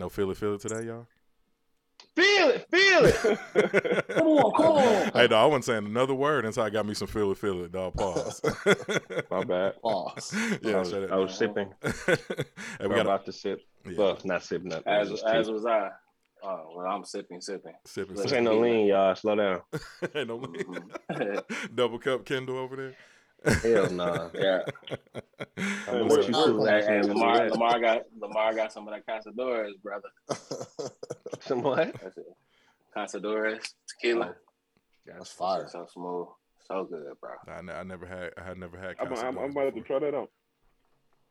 No feel it, feel it today, y'all. Feel it, feel it. come on, come on. Hey, dog, I wasn't saying another word until I got me some feel it, feel it, dog. Pause. My bad. Pause. I yeah, was, shut it. I was sipping. hey, we got about to sip. yeah, Well, not sipping. nothing. As Just as was I. Oh, well, I'm sipping, sipping. sipping. This This ain't no lean, y'all. Slow down. ain't no lean. Double cup Kindle over there. Hell nah. yeah. I know what you where- shoot. Hey, hey, Actually, Lamar. Lamar got Lamar got some of that Cazadores, brother. Some what? That's it. Cazadores tequila. That's fire. So smooth, so good, bro. I, ne- I never had. I had never had. I'm, I'm, I'm about to try that out.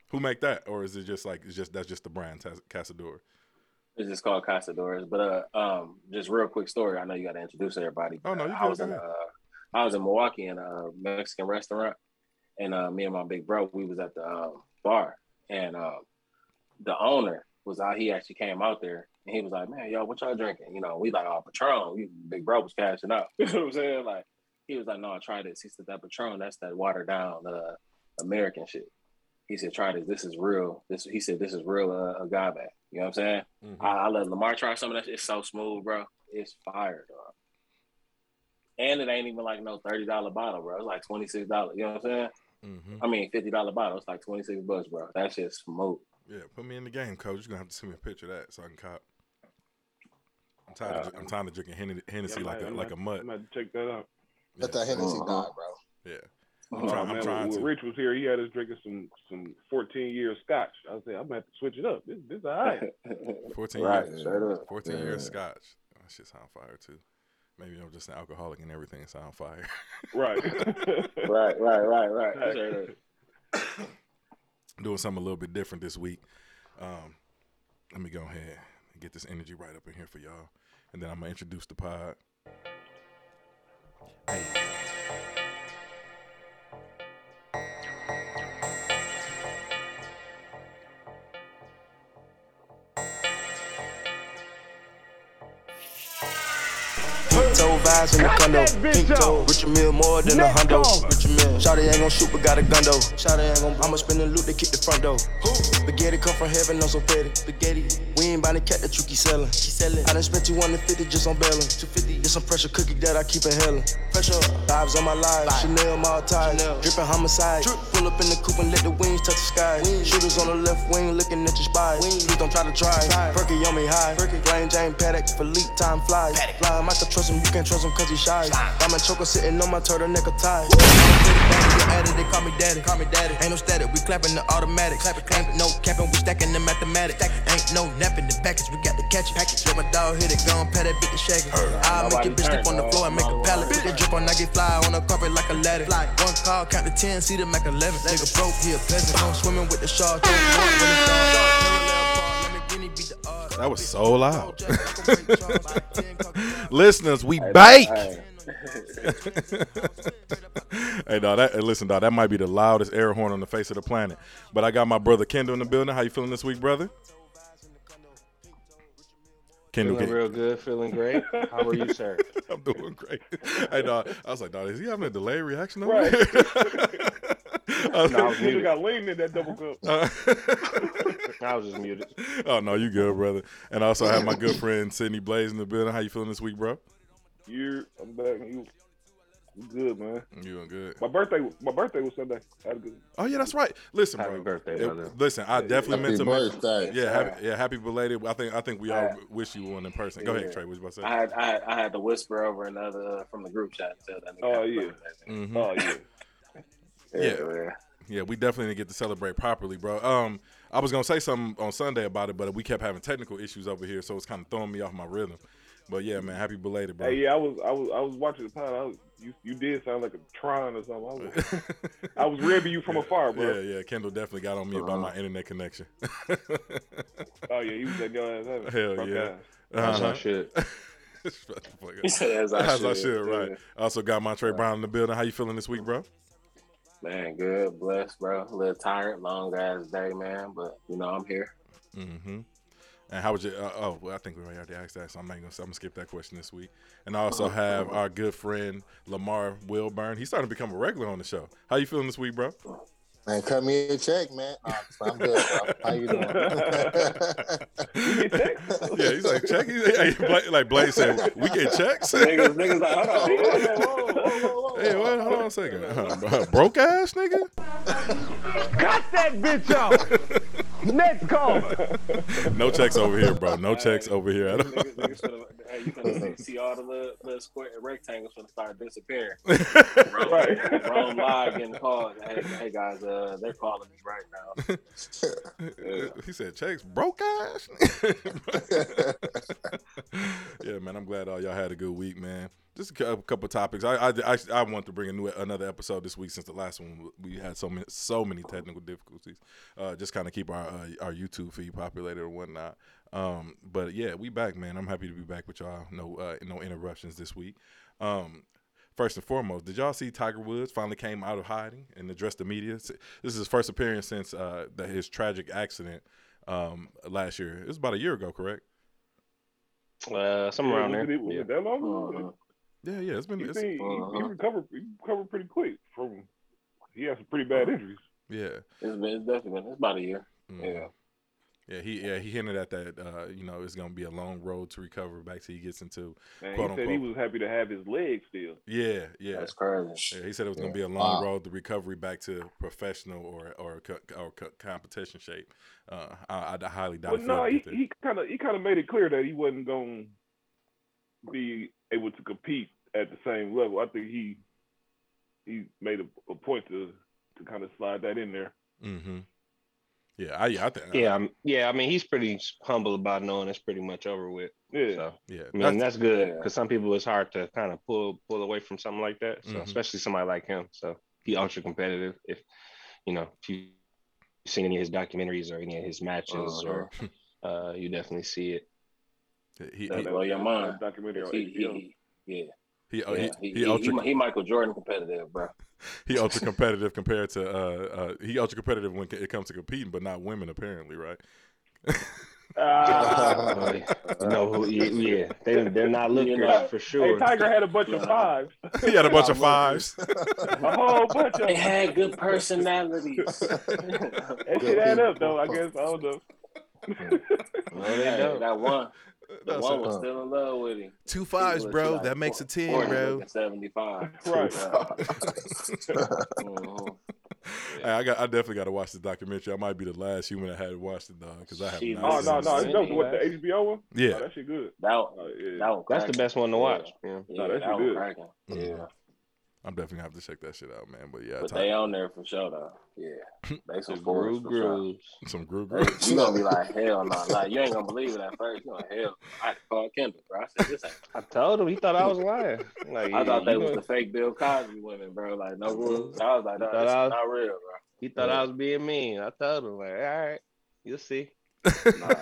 Who make that, or is it just like it's just that's just the brand Tas- Cazador? It's just called Cazadores. But uh, um, just real quick story. I know you got to introduce everybody. Oh, no, you I good, was in uh, I was in Milwaukee in a Mexican restaurant, and uh, me and my big bro, we was at the um, bar, and um, the owner was out. He actually came out there, and he was like, "Man, yo, what y'all drinking?" You know, we like, "Oh, Patron." We, big bro was cashing out. you know what I'm saying? Like, he was like, "No, I tried this." He said, "That Patron, that's that watered down uh, American shit." He said, "Try this. This is real." This he said, "This is real uh, agave." You know what I'm saying? Mhm. I, I let Lamar try some of that. shit. It's so smooth, bro. It's fire, dog. And it ain't even like no thirty dollar bottle, bro. It's like twenty six dollars. You know what I'm saying? Mhm. I mean, fifty dollar bottle. It's like twenty six bucks, bro. That shit's smoke. Yeah, put me in the game, coach. You're gonna have to send me a picture of that so I can cop. I'm tired. of, I'm tired of drinking Hen- Hennessy Yeah, like a I'm like a I'm gonna check that out. Let Yeah. that Hennessy Uh-huh. die, bro. Yeah, Oh, I'm trying. man, I'm trying when to. Rich was here, he had us drinking some some 14 year scotch. I was like, I'm gonna have to switch it up. This this is all right. 14 right, years. straight up. 14 Yeah. years scotch. That shit sound fire too. Maybe I'm just an alcoholic and everything sound fire. right. Right, right, right, right. Right. Straight up. Doing something a little bit different this week. Um, let me go ahead and get this energy right up in here for y'all, and then I'm gonna introduce the pod. Pink toe vibes in the condo. Pink toe, Richard Mille more than a hundo. Mill. Shawty ain't gon' shoot, but got a gun though. Shawty ain't gon' I'ma spin the loot to kick the front door. Spaghetti come from heaven, no so petty. Spaghetti. We ain't bout the cat that you keep selling. Keep selling. I done spent 250 just on bailing. 250. It's some pressure cookie that I keep inhaling. Pressure. Vibes on my life. Chanel my ties. Dripping homicide. Pull up in the coupe and let the wings touch the sky. Shooters on the left wing looking at your spy. Please don't try to try. Perky on me high. Plain Jane Paddock for leap time flies. Fly him, I can trust him. You can't trust him cause he shy. Diamond choker sitting on my turtleneck of tie. Addy, they call me daddy. Call me daddy. Ain't no static. We clapping the automatic. Clap it, clap it. No capping. We stacking the mathematics. Ain't no napping the package. We got to catch it. Package. Let my dog hit it. Gon' pat that bitch to shake it. I make Nobody it bitch step on the floor and make a pallet. They drip on, I get fly on the carpet like a ladder. One call, count to ten, see the Mac 11. Nigga broke, he a peasant. Don't swimming with the sharks. Don't walk when it's dark. Let me guinea beat the odds. That was so loud. Listeners, we Hey, bake. Hey. dog. That, listen, dog. That might be the loudest air horn on the face of the planet. But I got my brother Kendall in the building. How you feeling this week, brother? Kendall, Feeling real good, feeling great. How are you, sir? I'm doing great. hey, dog. I was like, dog, is he having a delayed reaction over Right. there? I was No, I was muted. got lean in that double cup. uh, I was just muted. oh no, you good, brother. And I also have my good friend Sydney Blaze in the building. How you feeling this week, bro? You, I'm back. You, you good, man. You doing good? My birthday, my birthday was Sunday. I had a good. Oh yeah, that's right. Listen, Happy bro. birthday, It- brother. listen, I definitely Happy meant to. mention- Yeah, happy, yeah, happy belated. I think I think we all Yeah. wish you one in person. Go ahead, Trey. What you about to say? I had, I had I had to whisper over another from the group chat and tell that. Oh, yeah. birthday. Mhm. Oh yeah. Yeah. yeah. Yeah, we definitely didn't get to celebrate properly, bro. Um, I was gonna say something on Sunday about it, but we kept having technical issues over here, so it's kind of throwing me off my rhythm. But yeah, man, happy belated, bro. Hey, yeah, I was, I was, I was watching the pod. I was, you, you did sound like a Tron or something. I was, I was revving you from afar, bro. Yeah, yeah. Kendall definitely got on me about my internet connection. Oh yeah, he was letting your ass have. Hell Broke yeah. That's Uh-huh. our shit. Shut the fuck up. He said, as I As should. I should, right. I also got Montre Brown in the building. How you feeling this week, bro? Man, good, blessed, bro. A little tired, long ass day, man. But you know, I'm here. Mm-hmm. And how was your? Uh, oh, well, I think we already asked that, so I'm not gonna. I'm gonna skip that question this week. And I also have our good friend Lamar Wilburn. He's starting to become a regular on the show. How you feeling this week, bro? Man, cut me a check, man. Uh, I'm good, bro. How you doing? You get text? Yeah, he's like check. He's like, Blake, like Blake said, we get checks. niggas, niggas like, hold on, hold on, whoa, whoa, whoa, whoa. Hey, what? Hold on a second. Uh, broke ass nigga. Cut that bitch off. Next call. No checks over here, bro. No checks over here at all. Niggas, niggas finna, hey, you finna see all the little, little square rectangles finna start disappearing. Rome, Right. Rome live getting called. Hey, hey guys, uh, they're calling me right now. He said checks broke ass. yeah, man. I'm glad all y'all had a good week, man. Just a cou- a couple topics. I I, I, I want to bring a new another episode this week since the last one we had so many so many technical difficulties. Uh, just kind of keep our uh, our YouTube feed populated and whatnot. Um, but yeah, we back, man. I'm happy to be back with y'all. No uh, no interruptions this week. Um, First and foremost, did y'all see Tiger Woods finally came out of hiding and addressed the media? This is his first appearance since uh, the, his tragic accident um, last year. It was about a year ago, correct? Uh, somewhere around Was there. it- was Yeah. it that long? Uh-huh. Yeah, yeah. It's been, He, it's, he, he Uh-huh. recovered. He recovered pretty quick from. He had some pretty bad injuries. yeah, It's been it's definitely been it's about a year. Mm. Yeah. Yeah. He yeah he hinted at that. Uh, you know, it's gonna be a long road to recover back till he gets into. And Quote, he said he was happy to have his leg still. Yeah, yeah. That's crazy. Yeah, he said it was going to be a long Wow. road to recovery back to professional or or co- or competition shape. Uh, I, I highly doubt. But if no, he'll he he kind of he kind of made it clear that he wasn't going to be able to compete at the same level. I think he he made a, a point to to kind of slide that in there. Mm-hmm. Yeah, I, yeah, I think. Yeah, I'm, yeah. I mean, he's pretty humble about knowing it's pretty much over with. Yeah. So yeah. I mean, that's good because some people it's hard to kind of pull pull away from something like that. So Mhm. especially somebody like him. So he ultra competitive. If you know, if you've seen any of his documentaries or any of his matches, or uh, you definitely see it. he, That he, blow your mind. Documentary He, he, he, yeah, he, yeah. he, He, he, he, ultra he, he Michael Jordan competitive, bro. he ultra competitive compared to uh, uh he ultra competitive when it comes to competing, but not women apparently, right? Uh, no, yeah, yeah, they they're not lookers know. for hey, sure. Tiger had a bunch of fives. he had a bunch of fives. a whole bunch of They them. had good personalities. That shit add up though. I guess I don't know. No, they Hey, don't. that one, the That's one was still in love with him. Two He fives, was bro. like that makes a ten, 40 bro. Seventy-five. Right. Hey, I got. I definitely got to watch the documentary. I might be the last human that had watched it, dog, because I have She- not. Oh no, no, it's dope. Really? What the HBO one? Yeah. Oh, that shit good. That, Oh, yeah. that one That's the best one to watch. Yeah. Yeah, No, that that shit good. cracking. Mhm. Yeah, I'm definitely gonna have to check that shit out, man. But yeah, but Ty- they on there for sure though. Yeah, they some The forwards Gru for sure. grooves. some groove. Hey, You gonna be like, hell no, like you ain't gonna believe it at first. You know, hell, I had to call Kendall, bro. I said, this ain't. I told him he thought I was lying. Like I thought you they was the fake Bill Cosby women, bro. Like no mm-hmm. rules. I was like, no, You thought this I is was- not real, bro. he thought I was being mean. I told him like, all right, you'll see. Nah,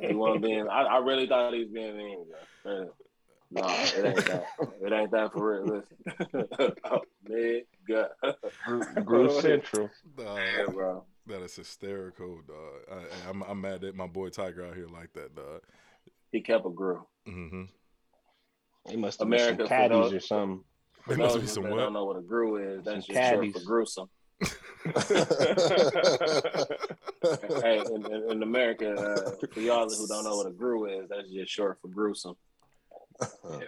he wasn't being. I, I really thought he was being mean, bro. Really. Nah, it ain't that. It ain't that for real. Listen, oh, nigga, Groove Central. Dog, yeah, bro. that is hysterical, dog. I, I'm, I'm mad that my boy Tiger out here like that, dog. He kept a groove. Mm-hmm. He must have America, been some caddies those- or something. For There must be some that what? don't know what a groove is. That's Some just short caddies. for gruesome. Hey, in, in, in America, uh, for y'all who don't know what a groove is, that's just short for gruesome.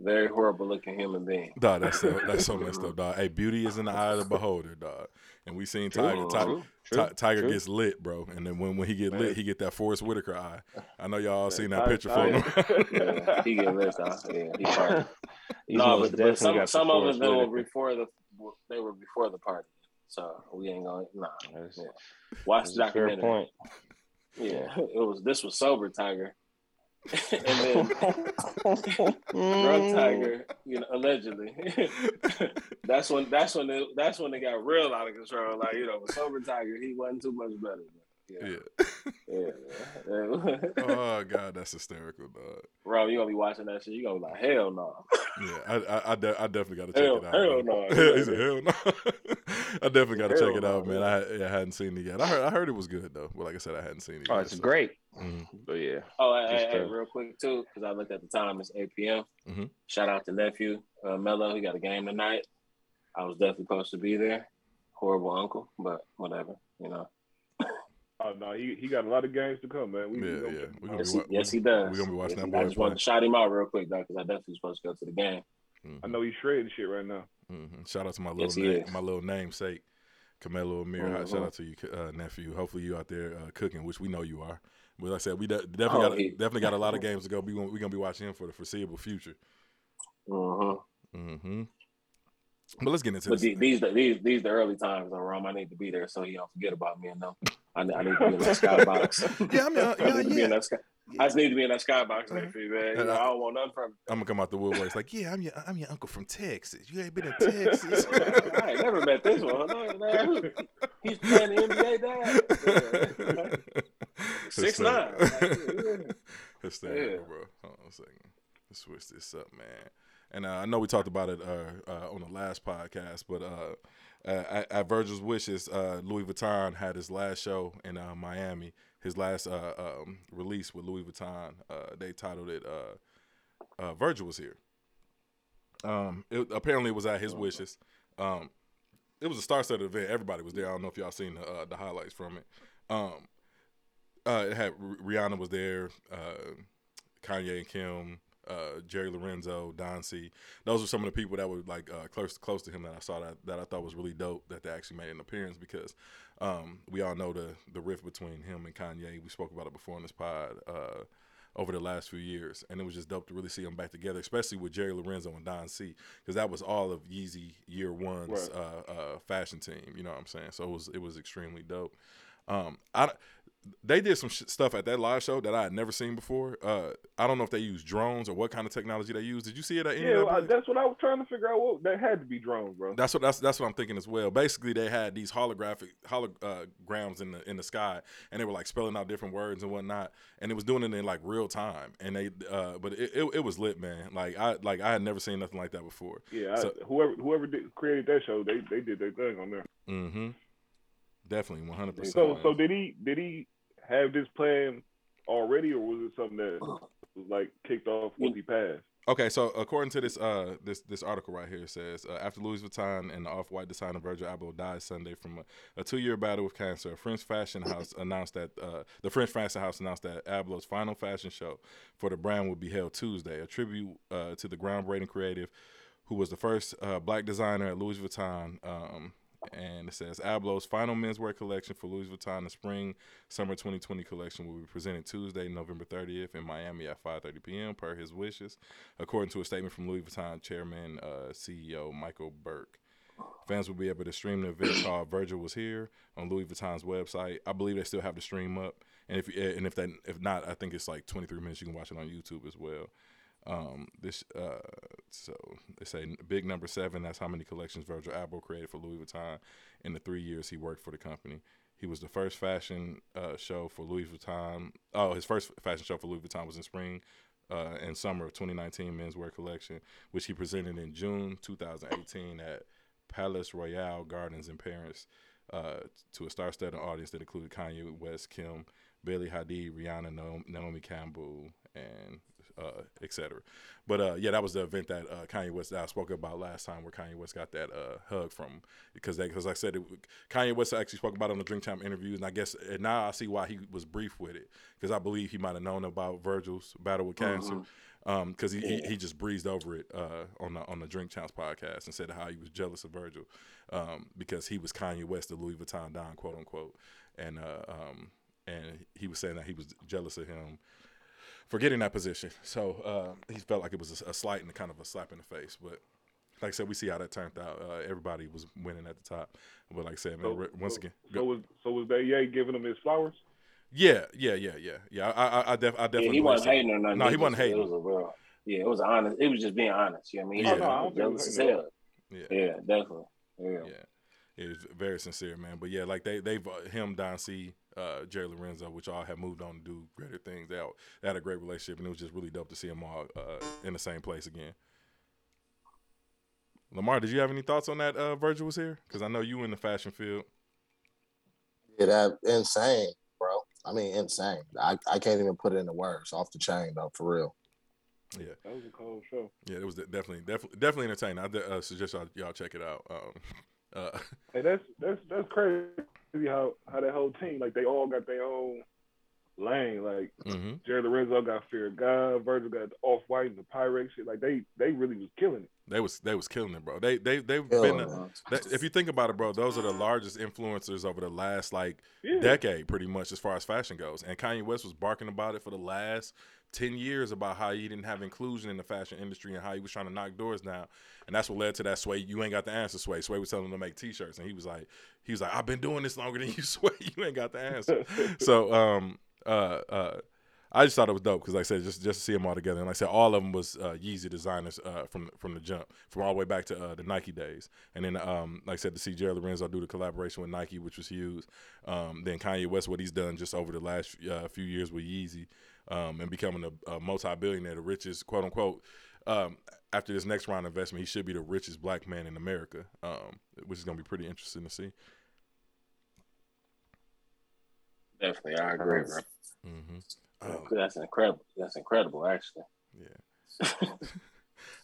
Very horrible looking human being. Dog, that's so that's so messed up, dog. Hey, beauty is in the eye of the beholder, dog. And we seen Tiger. True, Ti- true, Tiger true. gets lit, bro. And then when, when he get Man. lit, he get that Forest Whitaker eye. I know y'all seen that picture for him. Yeah, he get lit out. Yeah, he party. He's no, but, but some some of Forrest them were before the they were before the party. So we ain't gonna nah. That's, Yeah. Watch the documentary. point. Yeah, it was this was sober Tiger, and then drunk Mm. Tiger, you know, allegedly. that's when that's when it, that's when it got real out of control. Like you know, with sober Tiger, he wasn't too much better. But, yeah, yeah. yeah. yeah. Oh god, that's hysterical, dog. Bro, you gonna be watching that shit? You gonna be like, hell no. Yeah, I I, I, de- I definitely got to check Hell- it out. hell man. no. he said hell no. I definitely got to Hell check it out, no. man. I, I hadn't seen it yet. I heard I heard it was good though, but like I said, I hadn't seen it. Oh, yet, it's so- great. Mhm. But yeah, Oh, hey, hey, hey, uh, real quick too, because I looked at the time. It's 8 p.m. Mhm. Shout out to nephew uh, Mello. He got a game tonight. I was definitely supposed to be there. Horrible uncle, but whatever, you know. Oh no, he, he got a lot of games to come, man. We, we Yeah, gonna yeah. We out. gonna Yes, be he, wa- yes, he does. We're gonna be watching Yes, that he- I just wanted play. to shout him out real quick though, because I definitely supposed to go to the game. I know he's shredding shit right now. Mhm. Shout out to my Yes, little he na- my little namesake, Camelo Amir. Mhm. Shout out to you, uh, nephew. Hopefully you out there uh, cooking, which we know you are. But like I said, we de- definitely Oh, got he- definitely got a lot of games to go. We gonna, we gonna be watching him for the foreseeable future. Uh-huh. Mm-hmm. hmm But let's get into But this. the, these the these these the early times though, Rom. I need to be there so he don't forget about me and them. I, I need to be in that skybox. Yeah, I mean, uh, I yeah, to be yeah. in that sky. I just need to be in that skybox, man. man. You know, I- I don't want nothing from. I'm gonna come out the woodworks like, yeah, I'm your I'm your uncle from Texas. You ain't been in Texas. I ain't never met this one. No. He's playing the NBA dad. Six nine. Hysterical, Yeah. bro. Hold on a second. Let's switch this up, man. And uh, I know we talked about it uh, uh, on the last podcast, but uh, at, at Virgil's wishes, uh, Louis Vuitton had his last show in uh, Miami. His last um, release with Louis Vuitton, they titled it "Virgil Was Here." Um, it, apparently, it was at his wishes. Um, it was a star-studded event. Everybody was there. I don't know if y'all seen the, the highlights from it. Um, it had Rihanna was there, Kanye and Kim, uh, Jerry Lorenzo, Don C. Those were some of the people that were like uh, close close to him that I saw that, that I thought was really dope that they actually made an appearance because um, we all know the the rift between him and Kanye. We spoke about it before in this pod. Uh, over the last few years, and it was just dope to really see them back together, especially with Jerry Lorenzo and Don C, because that was all of Yeezy Year One's Right. uh, uh, fashion team. You know what I'm saying? So it was it was extremely dope. Um, I they did some sh- stuff at that live show that I had never seen before. Uh, I don't know if they use drones or what kind of technology they use. Did you see it at any Yeah, that? that's what I was trying to figure out. What that had to be drones, bro. That's what that's that's what I'm thinking as well. Basically, they had these holographic holograms in the in the sky, and they were like spelling out different words and whatnot, and it was doing it in like real time. And they, uh, but it, it, it was lit, man. Like I like I had never seen nothing like that before. Yeah, So- I, whoever whoever did, created that show, they they did their thing on there. Mm-hmm. Definitely, 100. percent So so did he did he have this plan already, or was it something that was like kicked off once he passed? Okay, so according to this uh this this article right here, it says uh, after Louis Vuitton and the off-white designer Virgil Abloh died Sunday from a, a two-year battle with cancer, a French fashion house announced that uh, the French fashion house announced that Abloh's final fashion show for the brand would be held Tuesday, a tribute uh, to the groundbreaking creative who was the first uh, black designer at Louis Vuitton. Um, and it says Abloh's final menswear collection for Louis Vuitton, the spring summer 2020 collection, will be presented Tuesday, November 30th in Miami at 5:30 p.m. per his wishes, according to a statement from Louis Vuitton chairman uh, CEO Michael Burke. Fans will be able to stream the event called Virgil Was Here on Louis Vuitton's website. I believe they still have the stream up, and if and if that if not, I think it's like 23 minutes. You can watch it on YouTube as well. Um, this uh, so they say big number seven. That's how many collections Virgil Abloh created for Louis Vuitton in the three years he worked for the company. He was the first fashion uh, show for Louis Vuitton. Oh, his first fashion show for Louis Vuitton was in spring uh, and summer of 2019 menswear collection, which he presented in June 2018 at Palace Royale Gardens in Paris uh, to a star-studded audience that included Kanye West, Kim, Billy Hadid, Rihanna, Naomi, Naomi Campbell, and uh, etc. But uh, yeah, that was the event that uh, Kanye West that I spoke about last time, where Kanye West got that uh, hug from because because like I said, it, Kanye West actually spoke about it on the Drink Champs interviews, and I guess and now I see why he was brief with it because I believe he might have known about Virgil's battle with cancer. Um, because he, he he just breezed over it uh, on the on the Drink Champs podcast and said how he was jealous of Virgil um, because he was Kanye West, the Louis Vuitton Don, quote unquote, and uh, um, and he was saying that he was jealous of him for getting that position. So uh, he felt like it was a, a slight and kind of a slap in the face. But like I said, we see how that turned out. Uh, everybody was winning at the top. But like I said, man, So- once so- again, So was so was that Ye giving him his flowers? yeah, yeah, yeah, yeah, yeah. I I, I, def- I Yeah, definitely he wasn't believe hating or nothing. No, he just- wasn't hating. It was a real, yeah, it was honest. It was just being honest. You know what I mean? Yeah. He Oh, no, I was don't think jealous as it was hell. Yeah. Yeah, definitely. Yeah. Yeah, it was very sincere, man. But yeah, like they they've uh, him, Don C, uh, Jerry Lorenzo, which all have moved on to do greater things. They, all, they had a great relationship, and it was just really dope to see them all uh, in the same place again. Lamar, did you have any thoughts on that? Uh, Virgil was here because I know you in the fashion field. Yeah, that insane, bro. I mean, insane. I, I can't even put it into words. Off the chain, though, for real. Yeah, That was a cold show. yeah, it was definitely definitely definitely entertaining. I uh, suggest y'all, y'all check it out. Um, uh, Hey, that's that's that's crazy how how that whole team like they all got their own lane. Like hmm Jerry Lorenzo got Fear of God, Virgil got Off White and the Pyrex shit. Like they they really was killing it. They was they was killing it, bro. They they they've Killing been. A, that, if you think about it, bro, those are the largest influencers over the last like Yeah. decade, pretty much as far as fashion goes. And Kanye West was barking about it for the last ten years about how he didn't have inclusion in the fashion industry and how he was trying to knock doors down. And that's what led to that Sway. You ain't got the answer, Sway. Sway was telling him to make T-shirts, and he was like, he was like, I've been doing this longer than you, Sway. You ain't got the answer. so um uh uh I just thought it was dope because like I said just just to see them all together and like I said all of them was uh, Yeezy designers uh, from from the jump from all the way back to uh, the Nike days and then um like I said to see Jerry Lorenzo do the collaboration with Nike which was huge um then Kanye West what he's done just over the last uh, few years with Yeezy um and becoming a, a multi-billionaire the richest quote unquote um after this next round of investment he should be the richest black man in America um which is gonna be pretty interesting to see Definitely, I agree, bro. mm-hmm. That's incredible. That's incredible, actually. Yeah.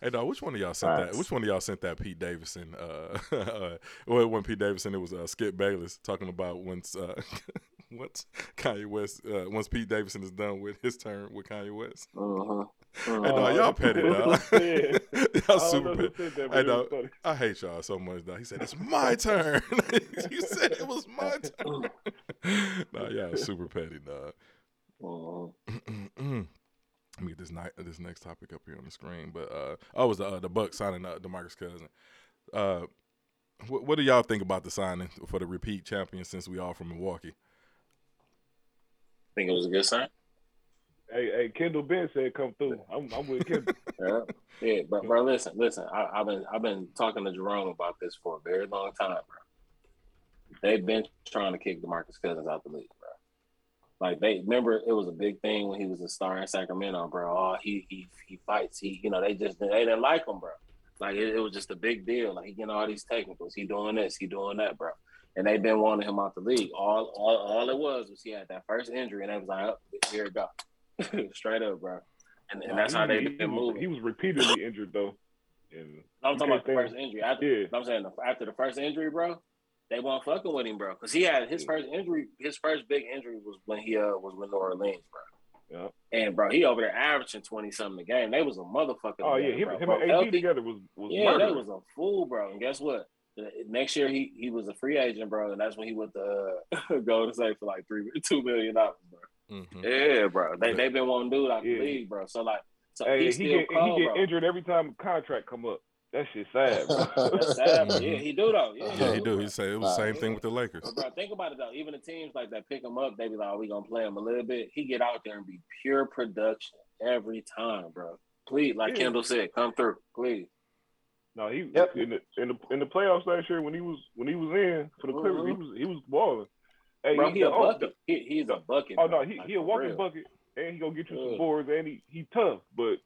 hey dog, which one of y'all sent that? Which one of y'all sent that Pete Davidson? Uh, uh well, when Pete Davidson, it was uh, Skip Bayless talking about once uh, once Kanye West, uh, once Pete Davidson is done with his term with Kanye West. Uh-huh. Hey Oh, dog, y'all petty dog. yeah. y'all super petty. Hey dog, funny. I hate y'all so much dog. He said it's my turn. you said it was my turn. nah, y'all super petty dog. Uh-huh. Let me get this night this next topic up here on the screen. But uh, oh, it was the uh, the Bucks signing uh, Demarcus Cousin. Uh, what, what do y'all think about the signing for the repeat champion since we all from Milwaukee? Think it was a good sign. Hey, hey, Kendall Ben said come through. I'm, I'm with Kendall. Yeah, yeah, but bro, listen, listen. I, I've been I've been talking to Jerome about this for a very long time, bro. They've been trying to kick Demarcus Cousins out the league, bro. Like they remember it was a big thing when he was a star in Sacramento, bro. Oh, he he he fights. He you know they just they didn't like him, bro. Like it, it was just a big deal. Like he getting all these technicals. He doing this. He doing that, bro. And they've been wanting him out the league. All all all it was was he had that first injury, and they was like, oh, here it go, straight up, bro. And, and that's Nah, how they've he been was- moving. He was repeatedly injured though. And I'm talking about the first injury. After, Yeah. I'm saying the- after the first injury, bro, they weren't fucking with him, bro, because he had his Yeah. first injury. His first big injury was when he uh was with New Orleans, bro. Yeah. And bro, he over there averaging twenty something a game. They was a motherfucker. Oh yeah, him, bro. him Bro, and AD together was was yeah, murder. that was a fool, bro. And guess what? The- Next year he he was a free agent, bro, and that's when he went to uh, Golden State for like three two million dollars, bro. Mm-hmm. Yeah, bro. They they been wanting to do it out Yeah. the league, bro. So like, so Hey, he's he still get cold, he get bro. injured every time a contract come up. That shit sad, bro. That's sad, bro. Yeah, he do though. Yeah, Yeah, he do. bro. He said it was the same thing with the Lakers. But bro, think about it though. Even the teams like that pick him up, they be like, "Oh, we gonna play him a little bit." He get out there and be pure production every time, bro. Please, like Yeah. Kendall said, come through, please. No, he Yep. in the in the in the playoffs last year when he was when he was in for the Clippers, he mm-hmm. was he was balling. Hey, Bro, he a oh, bucket. He, he's a bucket. Oh no, he Like, he a walking real. bucket and he gonna get you Yeah. some boards and he he tough, but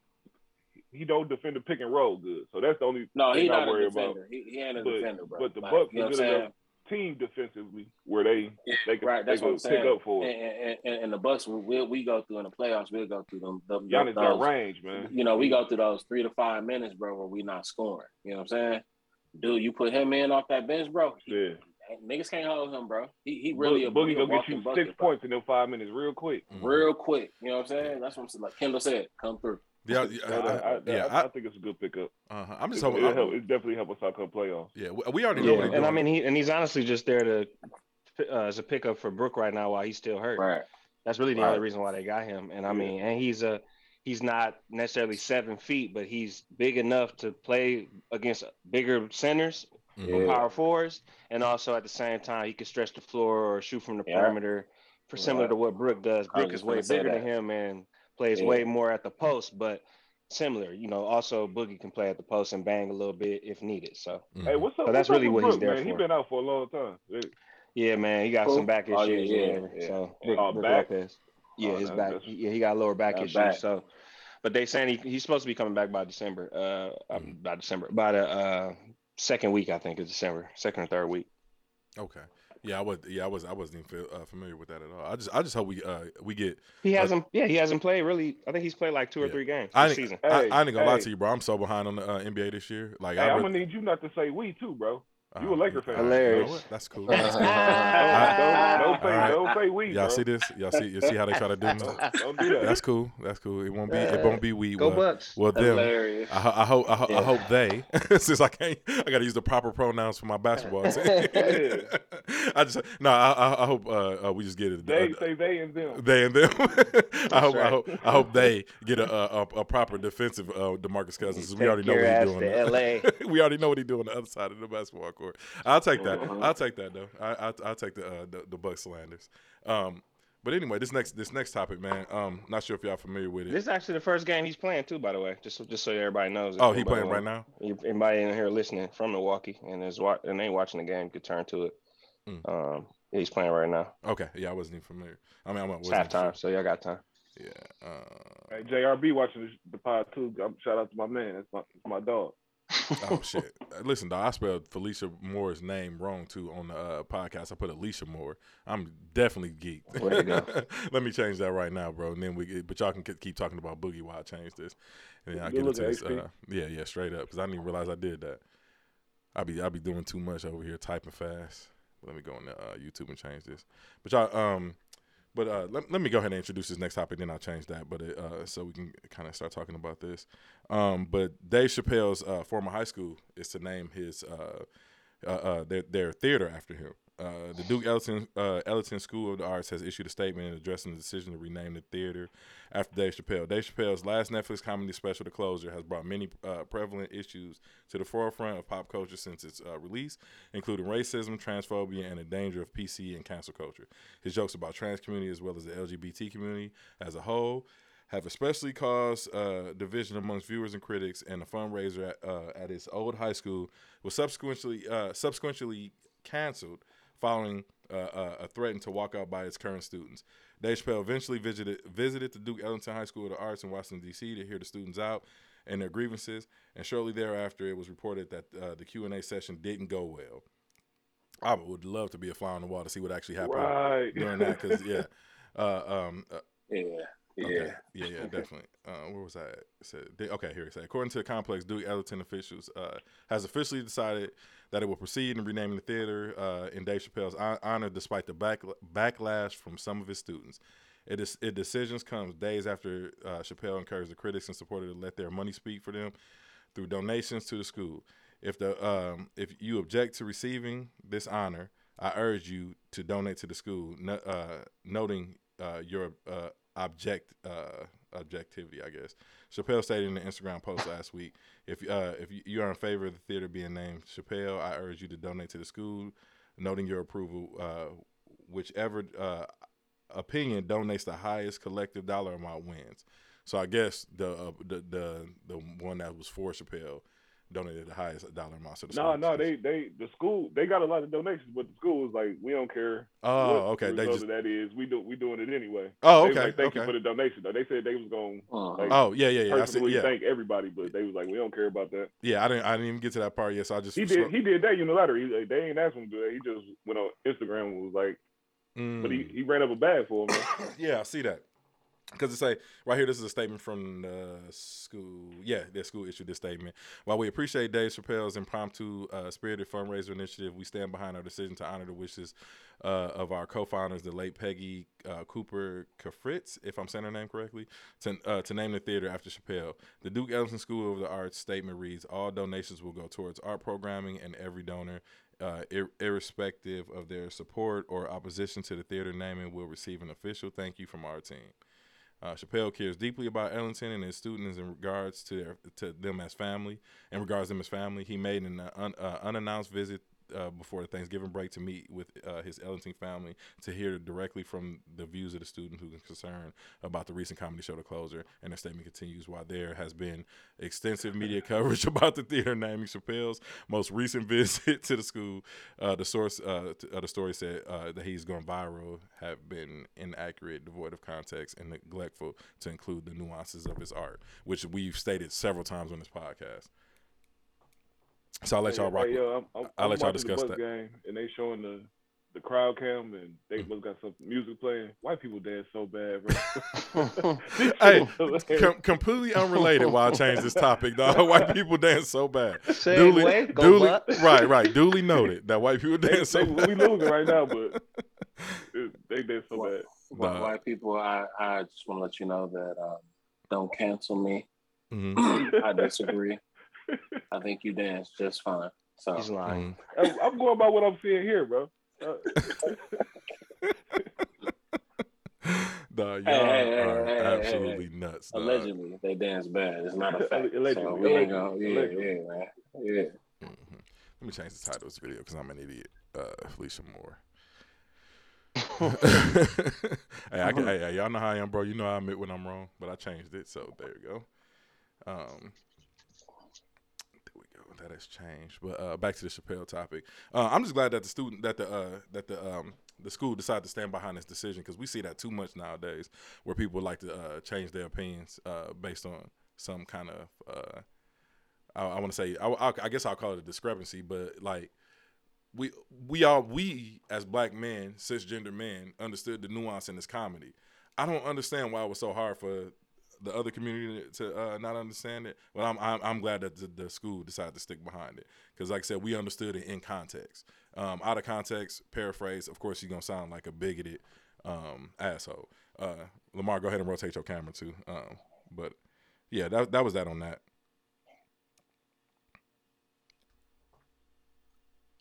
he don't defend the pick and roll good. So that's the only No, thing he's I not a defender. about. He, he ain't a But- defender, bro. but the Like, Bucks you know are good enough Team defensively where they Yeah, they can right, they what can I'm pick up for. it. And, and, and the Bucks, we we go through in the playoffs. We'll go through them. them Giannis got those- range, man. You know, we go through those three to five minutes, bro, where we not scoring. You know what I'm saying? Dude, you put him in off that bench, bro. he- Yeah, Niggas can't hold him, bro. He he really Boogie, a, Boogie he gonna get you bucket, six bro. points in them five minutes real quick. Mhm. real quick. You know what I'm saying? That's what I'm saying. Like Kendall said, come through. Yeah, yeah, I, I, I, yeah. I, I, I think it's a good pickup. uh-huh. I'm just It, hoping. will help. It definitely help us out come playoffs. Yeah, we, we already know Yeah, he's and I mean he and he's honestly just there to uh, as a pickup for Brook right now while he's still hurt. Right. That's really the Right. only reason why they got him. And I Yeah. mean, and he's a he's not necessarily seven feet, but he's big enough to play against bigger centers Mhm. or Yeah. power fours, and also at the same time he can stretch the floor or shoot from the Yeah. perimeter, for similar Right. to what Brook does. I Brook is way bigger than him and plays Yeah. way more at the post, but similar. You know, also Boogie can play at the post and bang a little bit if needed. So Mhm. Hey, what's up? So that's what's really with what he's Brook, there man? He's been out for a long time. Hey, yeah, man, he got Who? some back issues Oh, yeah, yeah, yeah. So Yeah. Brook back? Lopez. Yeah, Oh, his that- back. that's- Yeah, he got lower back That issues. back. So, but they saying he, he's supposed to be coming back by December. Uh, um, Mhm. by December, by the uh second week, I think is December, second or third week. Okay. Yeah, I was. Yeah, I was. I wasn't even uh, familiar with that at all. I just. I just hope we. Uh, we get. He Uh, hasn't. Yeah, he hasn't played really. I think he's played like two or three games I this season. I, Hey, I ain't gonna lie to you, bro. I'm so behind on the uh, NBA this year. Like, hey, I I'm really, gonna need you not to say we too, bro. You a Laker fan. all right, you know Hilarious. what? That's cool. Don't, That's cool. don't, don't say All right. don't say we. Y'all bro. see this? Y'all see? You see how they try to do me? Don't, don't do that. That's cool. That's cool. It won't be. It won't be we. Go well, Bucks. well, them. Hilarious. I, I hope. I, ho- I hope they. since I can't, I got to use the proper pronouns for my basketball team. I just no. I, I, I hope uh, uh, we just get it. they uh, say they and them. they and them. I hope. I hope. I hope they get a a, a proper defensive uh, Demarcus Cousins. We already know what he's doing. LA. we already know what he's doing on the other side of the basketball court. I'll take that. Mhm. I'll take that though. I, I I'll take the uh, the, the Buck slanders. Um, but anyway, this next this next topic, man. Um, not sure if y'all familiar with it. This is actually the first game he's playing too, by the way. Just so, just so everybody knows. Oh, he playing right now. Anybody in here listening from Milwaukee and is wa- and ain't watching the game could turn to it. Mm. Um, yeah, he's playing right now. Okay, yeah, I wasn't even familiar. I mean, I It's wasn't halftime, so y'all got time. Yeah. Uh, Hey, JRB watching the, the pod too. Um, Shout out to my man. That's my, that's my dog. Oh shit! Uh, Listen, dog, I spelled Felicia Moore's name wrong too on the uh, podcast. I put Alicia Moore. I'm definitely geeked. Way to go. Let me change that right now, bro. And then we, but y'all can keep talking about Boogie while I change this. And then I get into this. Uh, yeah, yeah, straight up, because I didn't even realize I did that. I be I be doing too much over here, typing fast. Let me go on the, uh, YouTube and change this. But y'all, um, but uh, let, let me go ahead and introduce this next topic, then I'll change that. But it, uh, so we can kind of start talking about this. Um, but Dave Chappelle's uh, former high school is to name his uh, uh, uh, their, their theater after him. Uh, the Duke Ellington, uh, Ellington School of the Arts has issued a statement addressing the decision to rename the theater after Dave Chappelle. Dave Chappelle's last Netflix comedy special, The Closer, has brought many uh, prevalent issues to the forefront of pop culture since its uh, release, including racism, transphobia, and the danger of PC and cancel culture. His jokes about trans community as well as the LGBT community as a whole have especially caused uh, division amongst viewers and critics. And the fundraiser at, uh, at his old high school was subsequently uh, subsequently canceled following uh, a threat to walk out by its current students. Dave Chappelle eventually visited visited the Duke Ellington High School of the Arts in Washington D.C. to hear the students out and their grievances. And shortly thereafter, it was reported that uh, the Q and A session didn't go well. I would love to be a fly on the wall to see what actually happened Right. during that because yeah. Uh, um, uh, Yeah. Yeah. Okay. Yeah, yeah, definitely. Uh, where was I? At? It said, they- okay, here it said. According to the complex, Duke Ellington officials uh, has officially decided that it will proceed in renaming the theater uh, in Dave Chappelle's honor, despite the back- backlash from some of his students. It is it decisions comes days after uh, Chappelle encouraged the critics and supporters to let their money speak for them through donations to the school. If the um, if you object to receiving this honor, I urge you to donate to the school, no, uh, noting uh, your uh, object uh, objectivity. I guess Chappelle stated in an Instagram post last week, if uh, if you- are in favor of the theater being named Chappelle, I urge you to donate to the school, noting your approval. Uh, whichever uh, opinion donates the highest collective dollar amount wins. So I guess the uh, the the the one that was for Chappelle donated the highest dollar amount. So the No, school- no, they they the school they got a lot of donations, but the school was like, we don't care. Oh, what okay. The They just of that is we do we doing it anyway. Oh, okay, like, Thank you for the donation. Though they said they was going Uh-huh. like Oh yeah, yeah, yeah. I see, personally yeah, thank everybody, but they was like, we don't care about that. yeah. I didn't I didn't even get to that part yet. So I just He did he did that unilaterally. Like, they ain't asked him to do that. He just went on Instagram and was like, Mm. but he, he ran up a bag for him. yeah, I see that. Because it say right here, this is a statement from the school. Yeah, their school issued this statement. While we appreciate Dave Chappelle's impromptu, uh, spirited fundraiser initiative, we stand behind our decision to honor the wishes uh, of our co-founders, the late Peggy uh, Cooper Cafritz, if I'm saying her name correctly, to uh, to name the theater after Chappelle. The Duke Ellington School of the Arts statement reads: All donations will go towards art programming, and every donor uh, ir- irrespective of their support or opposition to the theater naming, will receive an official thank you from our team. Uh, Chappelle cares deeply about Ellington and his students in regards to their to them as family. In regards to them as family, he made an uh, un, uh, unannounced visit uh, before the Thanksgiving break to meet with uh, his Ellington family to hear directly from the views of the student who is concerned about the recent comedy show The Closer. And the statement continues: While there has been extensive media coverage about the theater naming Chappelle's most recent visit to the school, uh, the source uh, t- uh, the story said uh, that he's gone viral have been inaccurate, devoid of context, and neglectful to include the nuances of his art, which we've stated several times on this podcast. So I'll let y'all rock. Hey, yo, I'm, I'm, I'll I'm let y'all watching the discuss that. game, and they showing the the crowd cam and they must got some music playing. White people dance so bad, bro. Hey, com- completely unrelated. Why I changed this topic, dog. White people dance so bad. Same way, go duly, right, right. Duly noted that white people they, dance so they, bad. we losing right now, but it, they dance so bad. White, Nah. white people, I, I just want to let you know that um, don't cancel me. Mhm, I disagree. I think you dance just fine. So He's lying. mhm. I'm, I'm going by what I'm seeing here, bro. Uh, Dog, y'all Hey, hey, hey, are hey, hey, absolutely nuts. Dog. allegedly they dance bad. It's not a fact. Allegedly, so we ain't gonna, yeah, allegedly. yeah, man. Yeah. Mhm. Let me change the title of this video because I'm an idiot. Uh, Felicia Moore. hey, I can, hey, hey, y'all know how I am, bro. You know I admit when I'm wrong, but I changed it, so there you go. Um, go. That has changed. But uh, back to the Chappelle topic. Uh, I'm just glad that the student, that the uh, that the um, the school decided to stand behind this decision because we see that too much nowadays, where people like to uh, change their opinions uh, based on some kind of. Uh, I, I want to say, I, I, guess I'll call it a discrepancy, but like we we all we as black men, cisgender men, understood the nuance in this comedy. I don't understand why it was so hard for the other community to uh, not understand it. But I'm I'm, I'm glad that the, the school decided to stick behind it because, like I said, we understood it in context. Um, out of context, paraphrase. Of course, you're gonna sound like a bigoted um, asshole. Uh, Lamar, go ahead and rotate your camera too. Um, but yeah, that that was that on that.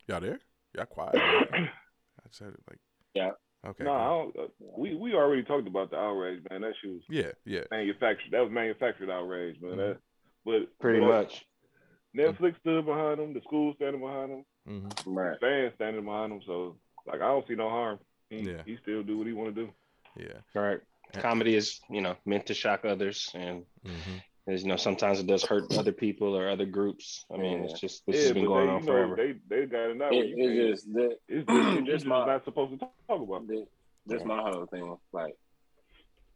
Y'all there? Y'all quiet. I said it like Yeah. Okay. no, I cool. don't, uh, we we already talked about the outrage, man. That shit was Yeah, yeah. manufactured. That was manufactured outrage, man. Mhm. That, but Pretty but much. Netflix stood behind them. The school standing behind them. hmm Right. Fans standing behind them. So like, I don't see no harm. He, Yeah. he still do what he want to do. Yeah. Right. Comedy is, you know, meant to shock others, and hmm as you know, sometimes it does hurt other people or other groups. I mean, Yeah. it's just this yeah, has been going they, on you know, forever. They they got it out. It, it's just that it's just, you just just my not supposed to talk about. Th- That's my whole thing. Like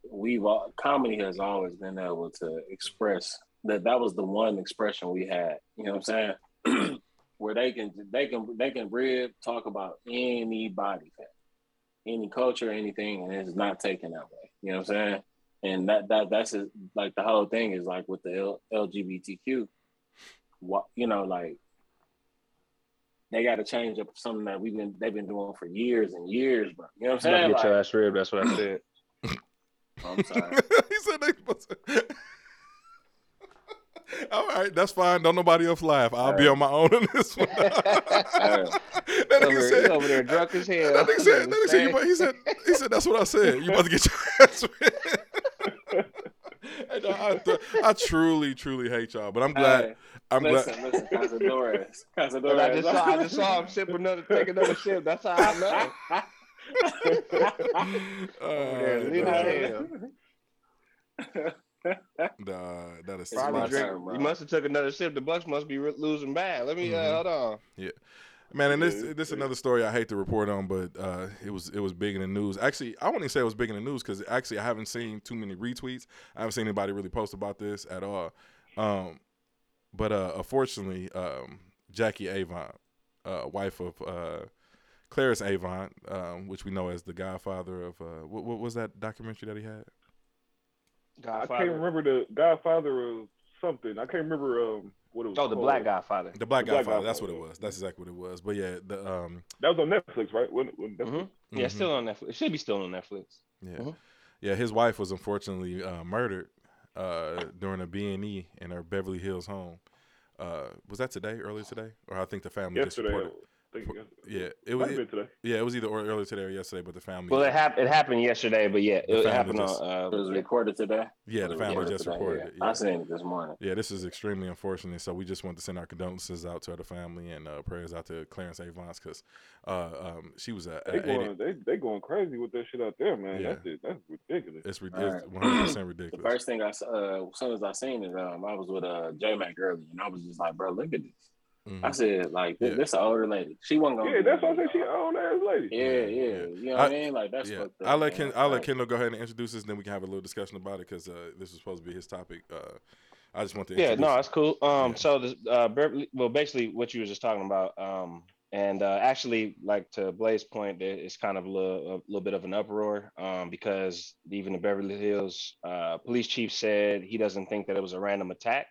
we've all comedy has always been able to express that that was the one expression we had. You know what I'm saying? Where they can they can they can rib talk about anybody, any culture, anything, and it's not taken that way. You know what I'm saying? And that that that's a, like the whole thing is like with the L- LGBTQ. What you know, like they got to change up something that we've been they've been doing for years and years, bro. You know what I'm I'm about to saying? get Like, your ass ribbed. That's what I said. I'm sorry. he said they supposed to. All right, that's fine. Don't nobody else laugh. I'll be on my own in this one. that nigga over, said. over there drunk as hell. That nigga said. That nigga said. You, he said. He said. That's what I said. You about to get your ass whipped. Hey, dog, I, th- I truly, truly hate y'all, but I'm glad. Hey, I'm listen, glad. listen, Cazadores. But I just saw, I just saw him sip another, take another sip. That's how I know. Over there, Uh, lit as dog, that is It's my Probably my drink. turn, must have took another sip. The Bucks must be re- losing bad. Let me uh, Mhm. hold on. Man, and this this is yeah. another story I hate to report on, but uh, it was it was big in the news. Actually, I wouldn't even say it was big in the news because actually I haven't seen too many retweets. I haven't seen anybody really post about this at all. Um, but uh, unfortunately, um, Jackie Avant, uh, wife of uh, Clarence Avant, um, which we know as the godfather of uh, what, what was that documentary that he had? I can't remember the Godfather of something. I can't remember um what it was. Oh, the called. Black Godfather. The Black The Black Godfather. That's what it was. That's exactly what it was. But yeah, the um, That was on Netflix, right? When, when Netflix? Mhm. Yeah, mhm. still on Netflix. It should be still on Netflix. Yeah, Mhm. yeah. His wife was unfortunately uh, murdered uh, during a B and E in her Beverly Hills home. Uh, was that today? Earlier today, or I think the family Yesterday, just reported. Think. Yeah, it was. have today. yeah, it was either or earlier today or yesterday, but the family. Well, it happened. It happened yesterday, but yeah, The it happened just- on. It was Uh, recorded today. yeah, the family just today, reported yeah. it. I Yeah. seen it this morning. yeah, this is extremely unfortunate. So we just want to send our condolences out to the family and uh, prayers out to Clarence Avant's because uh, um, she was a, They a 80, going, they they going crazy with that shit out there, man. Yeah. That's. That's ridiculous. it's re- All it's right. 100 percent ridiculous. The first thing I s- uh, as soon as I seen it, um, I was with uh J Mac earlier, and I was just like, bro, look at this. Mhm. I said, like, this, Yeah. this an older lady. She wasn't gonna. Yeah, do that's why I nothing, said she an old ass lady. Yeah, yeah, Yeah. You know I- what I mean? Like that's yeah, fucked up. I'll let. Ken, I'll let Kendall go ahead and introduce this, then we can have a little discussion about it because uh, this is supposed to be his topic. Uh, I just want to yeah, no, that's cool. Um, Yeah. so this uh, Beverly, well, basically what you were just talking about. Um, and uh, actually, like to Blaze's point, it's kind of a little, a little bit of an uproar um, because even the Beverly Hills uh, police chief said he doesn't think that it was a random attack.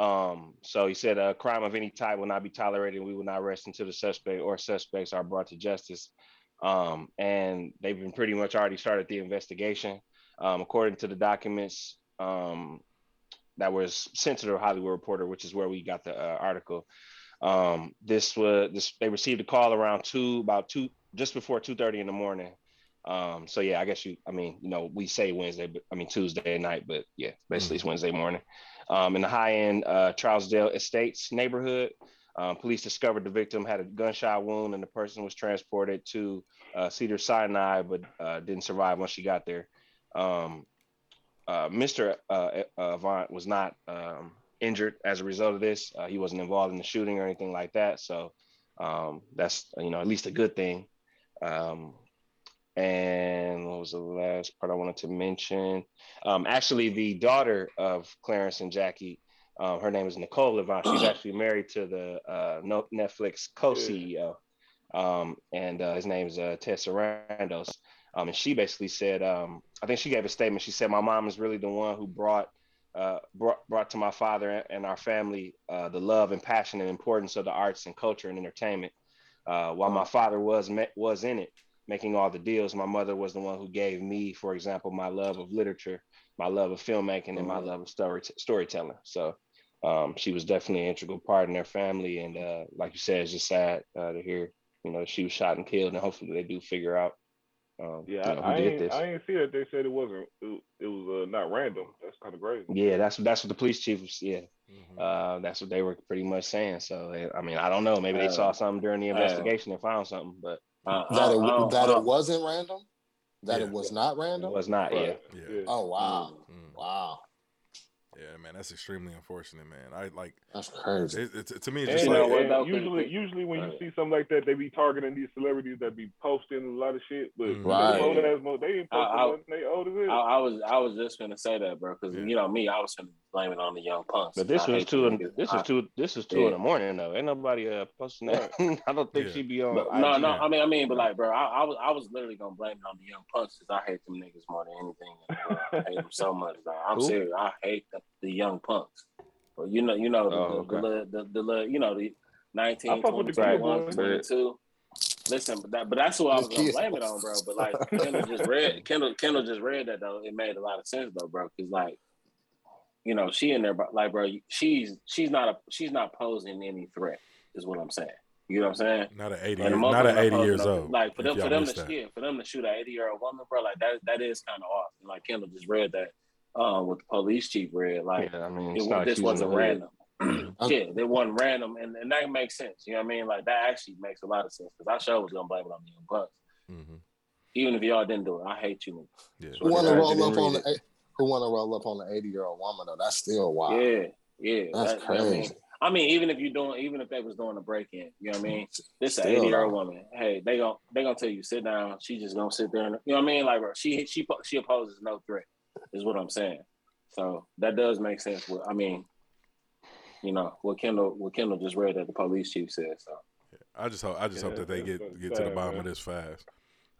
Um, so he said a crime of any type will not be tolerated. And we will not rest until the suspect or suspects are brought to justice. Um, and they've been pretty much already started the investigation. Um, according to the documents um, that was sent to the Hollywood Reporter, which is where we got the uh, article. Um, this was this they received a call around two about two just before two thirty in the morning. Um, so yeah, I guess you I mean you know we say Wednesday, but I mean Tuesday night, but yeah, basically mm-hmm. it's Wednesday morning. Um, in the high end uh, Trousdale Estates neighborhood, um, police discovered the victim had a gunshot wound and the person was transported to uh, Cedar Sinai, but uh, didn't survive once she got there. Um, uh, Mr. Uh, Avant was not um, injured as a result of this. Uh, he wasn't involved in the shooting or anything like that. So um, that's you know at least a good thing. Um, and what was the last part I wanted to mention? Um, actually, the daughter of Clarence and Jackie, uh, her name is Nicole Avant. She's actually married to the uh, Netflix co-CEO, um, and uh, his name is uh, Ted Sarandos. Um, and she basically said, um, I think she gave a statement. She said, "My mom is really the one who brought uh, brought, brought to my father and our family uh, the love and passion and importance of the arts and culture and entertainment. Uh, while my father was was in it, making all the deals, my mother was the one who gave me, for example, my love of literature, my love of filmmaking, and my mm-hmm. love of story storytelling. So um, she was definitely an integral part in their family. And uh, like you said, it's just sad uh, to hear, you know, she was shot and killed. And hopefully they do figure out um, yeah, you know, I, I ain't, I ain't see that they said it wasn't. It, it was uh, not random. That's kind of crazy. Yeah, that's that's what the police chief was. Yeah, mm-hmm. uh, that's what they were pretty much saying. So I mean, I don't know. Maybe they saw something during the investigation and found something, but uh, that it, that it wasn't random. That yeah. it was not random. It was not. Right. Yeah. yeah. Oh wow. Mm-hmm. Wow. Yeah, man, that's extremely unfortunate, man. I like that's crazy. It, it, to me, it's just and, like and usually, usually when you see something like that, they be targeting these celebrities that be posting a lot of shit, but mm-hmm. right. they, they ain't posting I, I, they old as I, I was, I was just gonna say that, bro, because yeah. you know me, I was gonna blame it on the young punks. But this was two. In, this is two. This is two yeah. in the morning though. Ain't nobody uh posting that. I don't think yeah. she be on. But, no, no. I mean, I mean, but like, bro, I, I, was, I was literally gonna blame it on the young punks because I hate them niggas more than anything. I hate them so much. Bro. I'm Who? serious. I hate the, the young punks. But you know, you know, the, oh, the, okay. the, the, the, you know, the 19, 20, 21, 22. Listen, but that, but that's who I was gonna blame it on, bro. But like Kendall just read, Kendall, Kendall just read that though. It made a lot of sense though, bro. Because like you know, she in there, but like, bro, she's she's not a she's not posing any threat, is what I'm saying. You know what I'm saying? Not an 80, not at 80 years old. Like for them, for them to shoot for them to shoot an 80 year old woman, bro, like that that is kind of off. And like Kendall just read that, um, what the police chief read, like yeah, I mean, it, this wasn't random. yeah, it wasn't random, and, and that makes sense. You know what I mean? Like that actually makes a lot of sense because I sure was gonna blame it on the young bucks. Mm-hmm. Even if y'all didn't do it, I hate you. Yeah. Want to roll up on the who want to roll up on an 80 year old woman though. That's still wild. Yeah, yeah. That's that, crazy. I mean, I mean, even if you're doing, even if they was doing a break in, you know what I mean? This an 80 year old woman. Hey, they gonna they gonna tell you sit down. She just gonna sit there and you know what I mean? Like she she she opposes no threat, is what I'm saying. So that does make sense. With, I mean, you know what Kendall what Kendall just read that the police chief said. So I just hope I just yeah, hope that they get get to the bottom man. of this fast.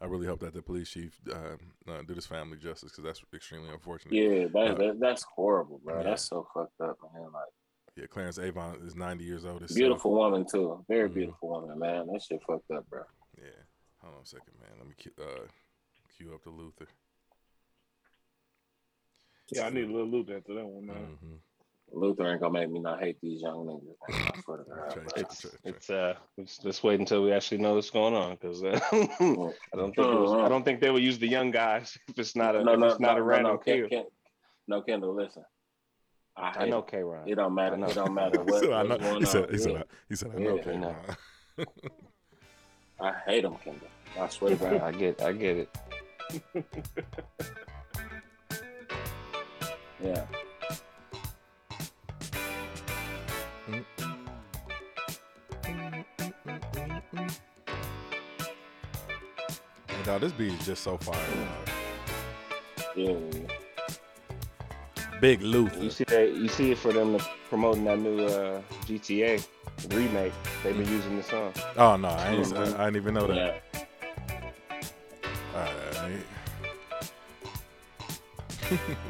I really hope that the police chief uh, uh, do this family justice because that's extremely unfortunate. Yeah, that, uh, that, that's horrible, bro. Yeah. That's so fucked up, man. Like, yeah, Clarence Avant is ninety years old. Beautiful woman too, very mm-hmm. beautiful woman, man. That shit fucked up, bro. Yeah, hold on a second, man. Let me uh, cue up the Luther. Yeah, I need a little Luther after that one, man. Mm-hmm. Luther ain't gonna make me not hate these young niggas. it's it's uh let's wait until we actually know what's going on because uh, I don't think was, I don't think they will use the young guys if it's not a no, no, it's not no, a random no, kill. Ken, no, Kendall, listen. I, I know K Ron. It don't matter. It don't matter what, so what's going he said, on. He said, he said, I know yeah, K Ron. I hate him, Kendall. I swear to God. I get I get it. Yeah. dog, this beat is just so fire. Yeah. Big Luther. You see that? You see it for them promoting that new uh, GTA. remake. They've been using the song. Oh no, I ain't, I, I didn't even know that. Yeah. All right.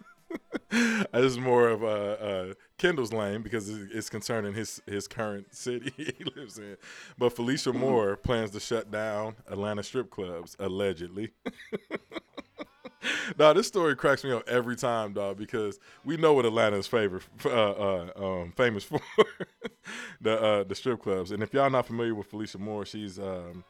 this is more of a, a Kendall's lane because it's concerning his his current city he lives in. But Felicia Moore plans to shut down Atlanta strip clubs allegedly. Nah, this story cracks me up every time, dog, because we know what Atlanta's favorite, uh, uh, um, famous for the uh, the strip clubs. And if y'all not familiar with Felicia Moore, she's um,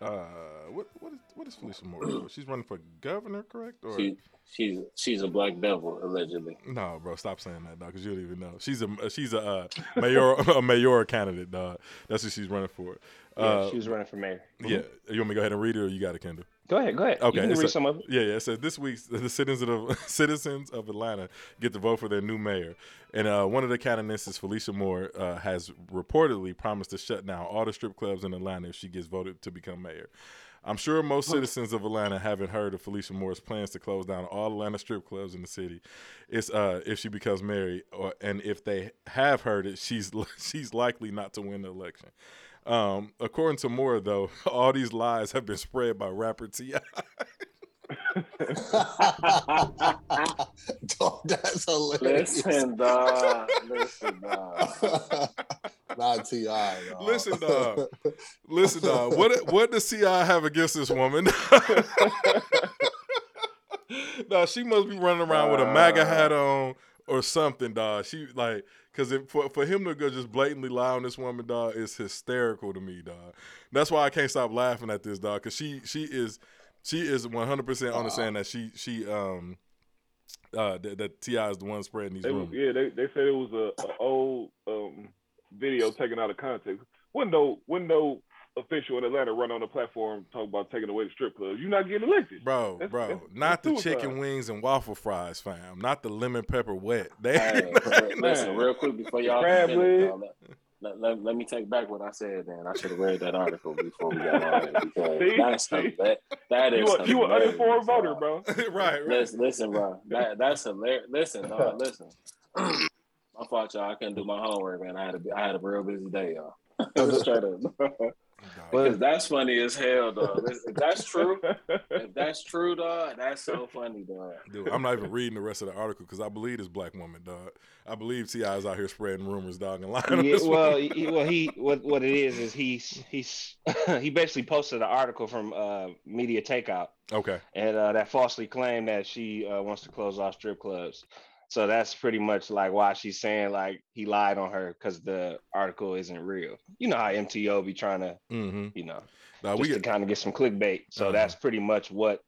uh, what what is what is Felicia Moore? She's running for governor, correct? Or She, she's she's a black devil allegedly. no, bro, stop saying that, dog, because you don't even know. She's a she's a uh, mayor a mayor candidate, dog. That's what she's running for. Yeah, Uh, she was running for mayor. yeah, you want me to go ahead and read it, or you got it, Kendall? Go ahead, go ahead. Okay, you can read a- some of it. Yeah, yeah. So this week the citizens of citizens of Atlanta get to vote for their new mayor, and uh, one of the candidates is Felicia Moore. Uh, has reportedly promised to shut down all the strip clubs in Atlanta if she gets voted to become mayor. I'm sure most citizens of Atlanta haven't heard of Felicia Moore's plans to close down all Atlanta strip clubs in the city. It's uh, if she becomes mayor, or and if they have heard it, she's she's likely not to win the election. Um, according to Moore, though, all these lies have been spread by rapper Ti. Dog, that's hilarious. Listen, dog. Listen, dog. Not Ti. dog. Listen, dog. Listen, dog. What what does T.I. have against this woman? no, she must be running around with a MAGA hat on or something, dog. She like because for for him to go just blatantly lie on this woman, dog, is hysterical to me, dog. That's why I can't stop laughing at this, dog. Because she she is she is one hundred percent understand that she she um uh that, that T.I. is the one spreading these They, rumors. yeah, they, they said it was a, a old um, video taken out of context. When no when no official in Atlanta run on the platform talk about taking away the strip clubs, you're not getting elected. Bro, That's- bro, that's- not that's the chicken wings and waffle fries, fam. Not the lemon pepper wet. They Hey, listen, real quick before y'all Crab finish, leg. dog, let, let, let, let me take back what I said. Then I should have read that article before we got on it because See? that's See? that, that is You a, you an hilarious, uninformed voter, bro. right, right. Listen, listen, bro. That that's hilarious. Listen, dog. Listen. My fault, y'all. I couldn't do my homework, man. I had a I had a real busy day, y'all. Straight up. Because that's funny as hell, dog. If that's true, if that's true, dog, that's so funny, dog. Dude, I'm not even reading the rest of the article because I believe this black woman, dog. I believe T.I. is out here spreading rumors, dog, and lying. on Yeah, well, he, well, he what what it is is he's he's he basically posted an article from uh, Media Takeout, okay, and uh, that falsely claimed that she uh, wants to close off strip clubs. So that's pretty much like why she's saying like he lied on her because the article isn't real. You know how MTO be trying to, mm-hmm. you know, Nah, just we to kind of get some clickbait. So Uh-huh. that's pretty much what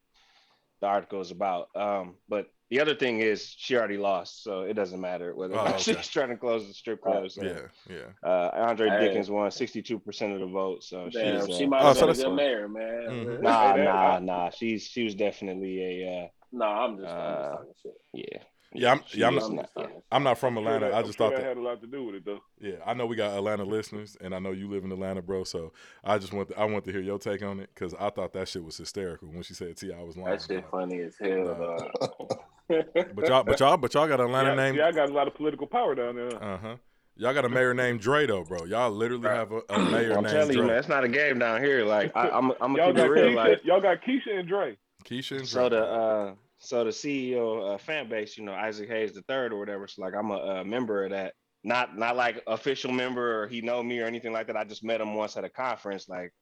the article is about. Um, but the other thing is she already lost, so it doesn't matter whether Oh, okay. she's trying to close the strip clubs. So, yeah, yeah. Uh, Andre Hey. Dickens won 62% of the vote, so Damn, she's. she uh, might Oh, have so been a good mayor, man. Mhm. Nah, nah, nah. She's she was definitely a uh, No, I'm just, I'm just Uh, talking shit. yeah. Yeah, I'm- yeah, I'm was not- I'm just. I'm not from I'm sure Atlanta. that- I I'm just sure thought that that. had a lot to do with it, though. Yeah, I know we got Atlanta listeners, and I know you live in Atlanta, bro. So I just want to, I want to hear your take on it because I thought that shit was hysterical when she said T.I. was lying. That shit dog. funny as hell, Nah. dog. But y'all, but y'all, but y'all got Atlanta yeah, name. yeah, I got a lot of political power down there. Uh huh. Y'all got a mayor named Dre though, bro. Y'all literally have a, a mayor I'm named telling you, man, it's not a game down here. Like I, I'm, I'm gonna keep it real. Keisha, Like y'all got Keisha and Dre. Keisha and Dre. so the uh, so the CEO uh, fan base, you know, Isaac Hayes the third or whatever. So like I'm a, uh member of that. Not not like official member or he know me or anything like that. I just met him once at a conference. Like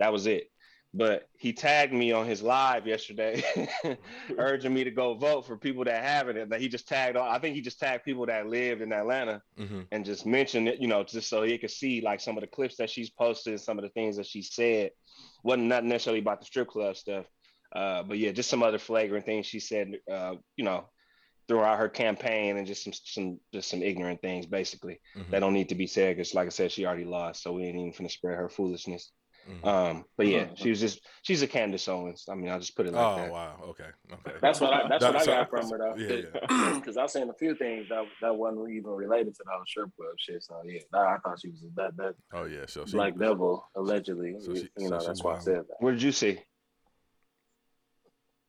that was it. But he tagged me on his live yesterday, urging me to go vote for people that haven't. And that he just tagged. all I think he just tagged people that lived in Atlanta hmm and just mentioned it, you know, just so he could see like some of the clips that she's posted, some of the things that she said. wasn't not necessarily about the strip club stuff. Uh, but yeah, just some other flagrant things she said. Uh, you know, throughout her campaign and just some some just some ignorant things basically Mhm. that don't need to be said because like I said, she already lost, so we ain't even finna spread her foolishness. Mhm. Um, but yeah, Mhm. she was just she's a Candace Owens. I mean, I'll just put it like oh that. Oh wow. Okay. Okay. That's what I. That's what I That's- got from her though. Yeah, Because I've seen a few things that that wasn't even related to the whole strip club shit. So yeah, that, I thought she was that that Oh yeah. So she, black devil allegedly. So she- you know, she that's why I said that. What did you see?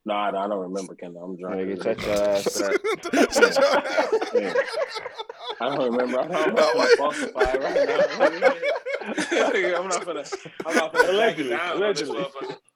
No, I, I don't remember Kendall. I'm drunk. Nigga, touch your ass for. Shut your ass. Yeah. I don't remember. I'm not gonna falsify right now. I'm not gonna. I'm not gonna Allegedly, Allegedly,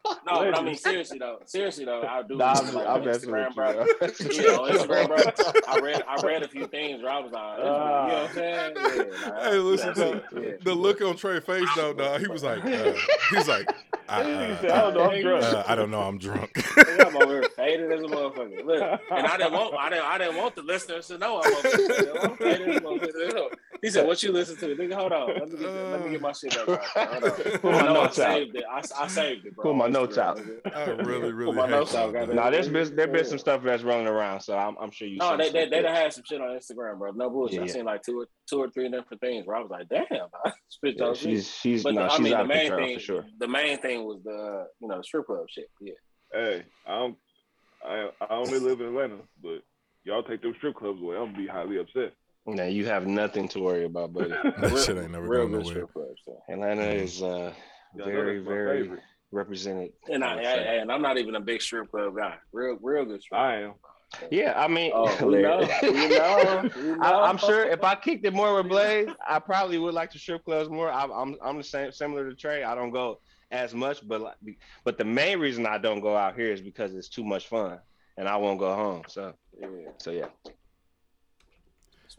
down allegedly. On this motherfucker. no, but I Allegedly. mean seriously though. Seriously though, I do. Nah, I'm, like, I'm on messing with Instagram, you, bro. bro. Yeah, on Instagram, bro. I read I read a few things where I was like, this- you know what I'm saying? Yeah, like, Hey, listen, to, though, yeah. the look on Trey's face though, dog. He was like, uh, he was like, I, uh, I don't know, I'm drunk. uh, I don't know, I'm drunk. I'm over here faded as a motherfucker. Look, and I didn't want, I didn't, I didn't want the listeners to know I'm, over here. I'm faded as a motherfucker. He said, "What you listen to, nigga? Hold on, let me get, let me get my shit back. Right. Hold on. Pull my I know I notes out. saved it. I, I saved it, bro. Pull my notes out. nigga. I really, really Pull my notes out, man. Nah, there's been there been some stuff that's running around, so I'm, I'm sure you. No, seen they they they done had some shit on Instagram, bro. No bullshit. Yeah, I seen like two or two or three different things where I was like, damn, spit Yeah, those. she's she's but no, the, she's I mean, out the main control thing, for sure. the main thing was the you know the strip club shit. Yeah. Hey, I don't, I, I only live in Atlanta, but y'all take them strip clubs away, I'm gonna be highly upset. Now you have nothing to worry about, buddy. That shit ain't never real going good nowhere. strip clubs. So. Atlanta is uh, Y'all very very favorite. represented. And I, I, I and I'm not even a big strip club guy. Real real good strip. I am. Yeah, I mean, Oh, we know, Larry. we know, we know. I, I'm sure if I kicked it more with Blaze, I probably would like to strip clubs more. I, I'm I'm the same similar to Trey. I don't go as much, but like, but the main reason I don't go out here is because it's too much fun, and I won't go home. So Yeah. so yeah.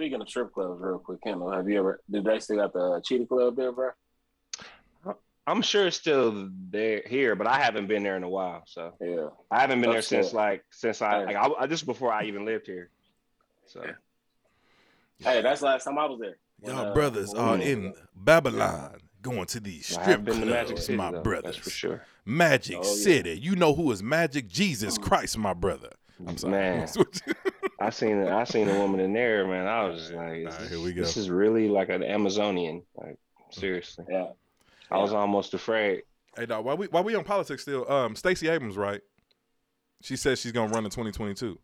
Speaking of strip clubs, real quick, Kendall, have you ever? Did they still got the Cheetah Club there, bro? I'm sure it's still there here, but I haven't been there in a while. So Yeah. I haven't been there That's since good. like since I Hey. like I, I this is before I even lived here. So Hey, that's the last time I was there. When, Y'all uh, brothers when are we- in Babylon going to these strip have been to Magic clubs, City, my though, brothers. That's for sure. Magic Oh, yeah. City. You know who is Magic? Jesus. Christ, my brother. I'm sorry. Man. I seen I seen a woman in there, man. I was just like, is All right, this, here we go. this is really like an Amazonian. Like seriously, Yeah. I was almost afraid. hey, dog, while we while we on politics still, um, Stacey Abrams, right? She says she's gonna run in 2022.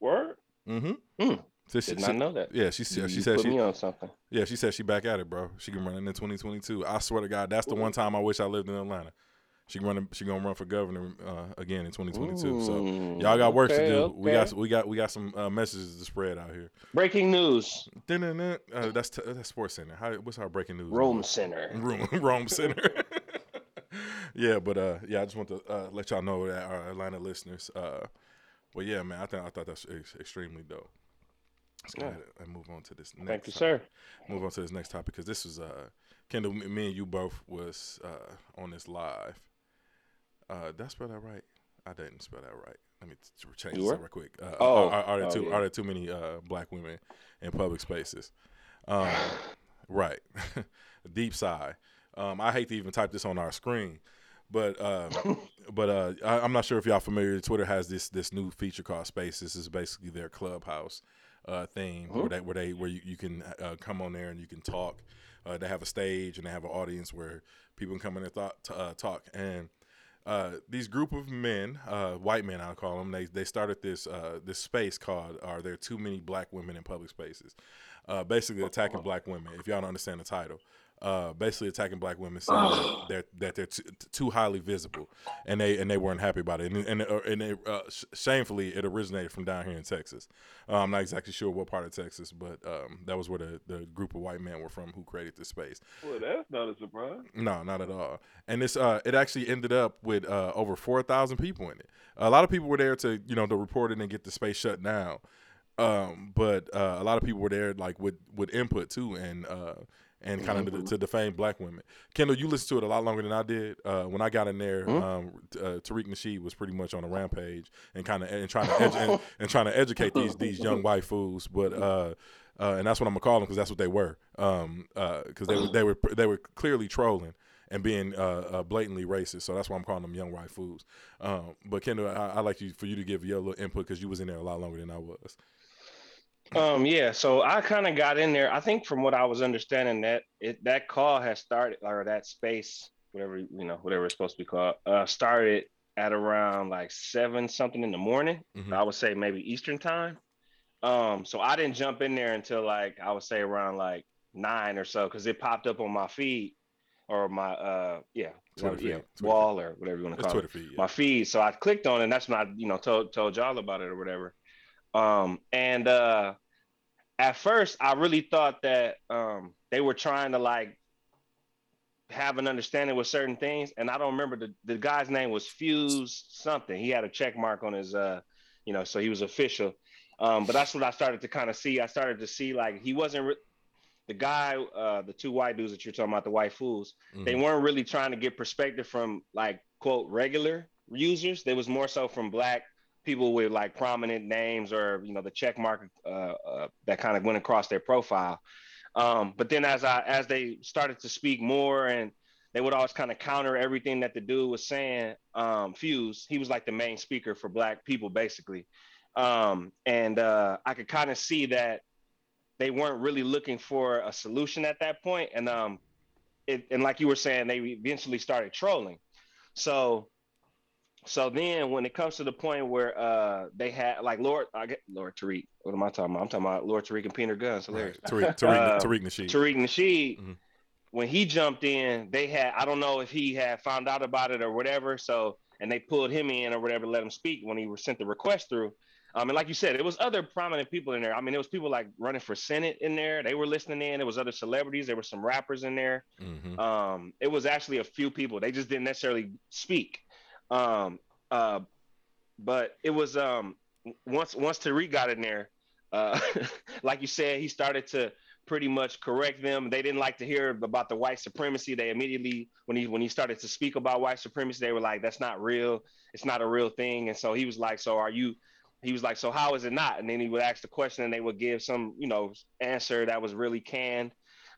Word? Mm-hmm. Hmm. So she, Did not know that. yeah, she said You she said put she me on something. yeah she said she back at it, bro. She can run it in 2022. I swear to God, that's the one time I wish I lived in Atlanta. She can run. She gonna run for governor uh, again in 2022. So Mm, y'all got work to okay, do. We got we got we got some uh, messages to spread out here. breaking news. Uh, that's t- that's Sports Center. How, what's our breaking news? Rome Center. Rome, Rome Center. yeah, but uh, yeah, I just want to uh, let y'all know that our Atlanta listeners. Uh, well, yeah, man, I think I thought that's ex- extremely dope. Let's go Yeah. ahead and move on to this. Next Thank you, topic. sir. Move on to this next topic because this was uh, Kendall. Me and you both was uh, on this live. Uh, did I spell that right? I didn't spell that right. Let me t- change this real quick. Uh, Oh. are, are, there Oh, too yeah. are there too many uh, black women in public spaces? Um, right. Deep sigh. Um, I hate to even type this on our screen, but uh, but uh, I, I'm not sure if y'all familiar. Twitter has this this new feature called Space. This is basically their clubhouse uh, thing where they where they where you, you can uh, come on there and you can talk. Uh, they have a stage and they have an audience where people can come in and to, uh, talk. And uh, these group of men, uh, white men, I'll call them, they they started this uh, this space called "Are there too many black women in public spaces?" Uh, basically attacking black women. If y'all don't understand the title, uh, basically attacking black women, saying that they're that they're too, too highly visible, and they and they weren't happy about it. And and, uh, and they, uh, sh- shamefully, it originated from down here in Texas. Uh, I'm not exactly sure what part of Texas, but um, that was where the, the group of white men were from who created this space. Well, that's not a surprise. No, not at all. And this uh it actually ended up with uh over 4,000 people in it. A lot of people were there to, you know, to report it and get the space shut down. Um but uh, a lot of people were there like with with input too and uh and kind of to, to defame black women. Kendall, you listened to it a lot longer than I did. Uh, when I got in there, um, uh, Tariq Nasheed was pretty much on a rampage and kind of and trying to edu- and, and trying to educate these these young white fools. But uh, uh, and that's what I'm gonna call them because that's what they were. Um, because they were they were they were clearly trolling and being uh, uh, blatantly racist. So that's why I'm calling them young white fools. Um, but Kendall, I, I like you for you to give your little input because you was in there a lot longer than I was. Um, yeah, so I kind of got in there. I think from what I was understanding that it that call has started or that space, whatever you know, whatever it's supposed to be called, uh, started at around like seven something in the morning. Mhm. I would say maybe Eastern time. Um, so I didn't jump in there until like I would say around like nine or so because it popped up on my feed or my uh yeah, Twitter yeah Twitter wall or whatever you want to call it feed. Yeah. my feed. So I clicked on it, and that's when I, you know, told told y'all about it or whatever. Um, and uh at first I really thought that um they were trying to like have an understanding with certain things. And I don't remember the, the guy's name was Fuse something. He had a check mark on his uh, you know, so he was official. Um, but that's what I started to kind of see. I started to see like he wasn't re- the guy, uh, the two white dudes that you're talking about, the white fools they Mhm. weren't really trying to get perspective from like quote regular users. They was more so from black people with like prominent names or you know the check mark uh, uh, that kind of went across their profile. Um, but then as I as they started to speak more and they would always kind of counter everything that the dude was saying. Um, Fuse, he was like the main speaker for black people basically, um, and uh, I could kind of see that they weren't really looking for a solution at that point, and um, it, and like you were saying, they eventually started trolling. So, so then when it comes to the point where uh they had like Lord, I get Lord Tariq. What am I talking about? I'm talking about Lord Tariq and Peter Gunz. Hilarious. Right. Tariq, Tariq, Uh, Tariq Nasheed. Tariq Nasheed, Mhm. when he jumped in, they had I don't know if he had found out about it or whatever. So and they pulled him in or whatever, let him speak when he was sent the request through. Um, and like you said, it was other prominent people in there. I mean, there was people like running for Senate in there. They were listening in. There was other celebrities. There were some rappers in there. Mhm. Um, it was actually a few people. They just didn't necessarily speak. Um, uh, but it was um, once once Tariq got in there, uh, like you said, he started to pretty much correct them. They didn't like to hear about the white supremacy. They immediately when he when he started to speak about white supremacy, they were like, "That's not real. It's not a real thing." And so he was like, "So are you?" He was like, "So how is it not?" And then he would ask the question, and they would give some you know answer that was really canned.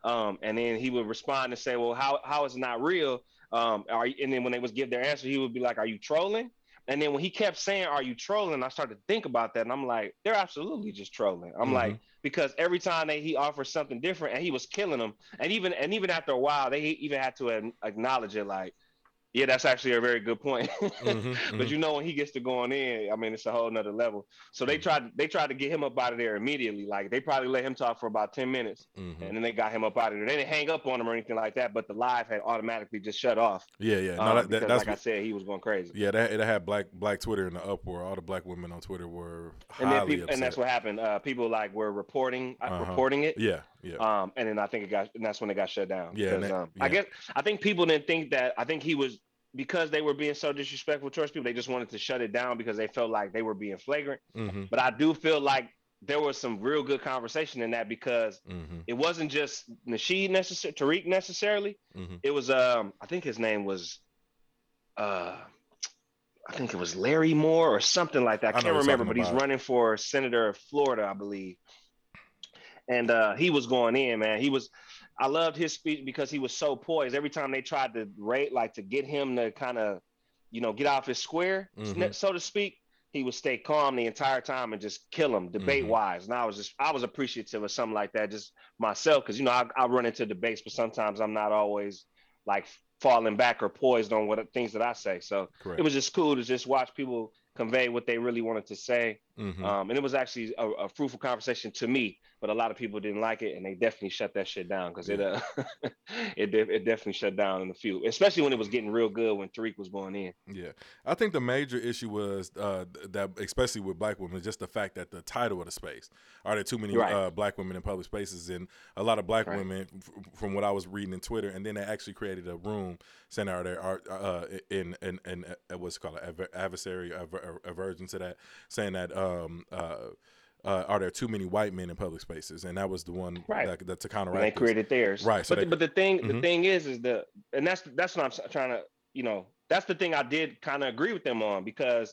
Um, and then he would respond and say, "Well, how how is it not real?" Um, are you, and then when they was give their answer, he would be like, "Are you trolling?" And then when he kept saying, "Are you trolling?" I started to think about that, and I'm like, "They're absolutely just trolling." I'm Mhm. like, because every time they he offers something different, and he was killing them, and even and even after a while, they even had to acknowledge it, like, "Yeah, that's actually a very good point." Mhm, but mhm. you know, when he gets to going in, I mean, it's a whole nother level. So they tried they tried to get him up out of there immediately. Like they probably let him talk for about ten minutes, Mhm. and then they got him up out of there. They didn't hang up on him or anything like that, but the live had automatically just shut off. Yeah, yeah. No, um, that, because, that's like I said, he was going crazy. yeah. That it had black black Twitter in the uproar. All the black women on Twitter were And highly then people, upset. and that's what happened. Uh, people like were reporting uh, Uh-huh. reporting it. yeah, yeah. Um, and then I think it got, and that's when it got shut down. Yeah, that- um, I guess I think people didn't think that. I think he was because they were being so disrespectful towards people. They just wanted to shut it down because they felt like they were being flagrant. hmm But I do feel like there was some real good conversation in that because hmm it wasn't just Nasheed necessarily, Tariq necessarily. hmm It was um, I think his name was uh. I think it was Larry Moore or something like that. I I can't remember, but he's about. running for senator of Florida, I believe. And uh, he was going in, man. He was. I loved his speech because he was so poised. Every time they tried to rate, like to get him to kind of, you know, get off his square, Mhm. so to speak, he would stay calm the entire time and just kill him debate Mhm. wise. And I was just, I was appreciative of something like that, just myself, because you know, I, I run into debates, but sometimes I'm not always like falling back or poised on what things that I say. So Correct. it was just cool to just watch people convey what they really wanted to say. Hmm Um, and it was actually a, a fruitful conversation to me, but a lot of people didn't like it, and they definitely shut that shit down because it uh, it de- it definitely shut down in the few, especially when it was getting real good when Tariq was going in. Yeah, I think the major issue was uh, that, especially with black women, just the fact that the title of the space are there too many Right. uh, black women in public spaces, and a lot of black Right. women, f- from what I was reading in Twitter, and then they actually created a room saying are there are uh, in in in uh, what's it called adver- adversary aver- aversion to that, saying that um uh. Uh, are there too many white men in public spaces? And that was the one Right. that, that counteract. they created theirs, Right, so but they- the, but the thing Mhm. the thing is is the and that's that's what I'm trying to you know that's the thing I did kind of agree with them on because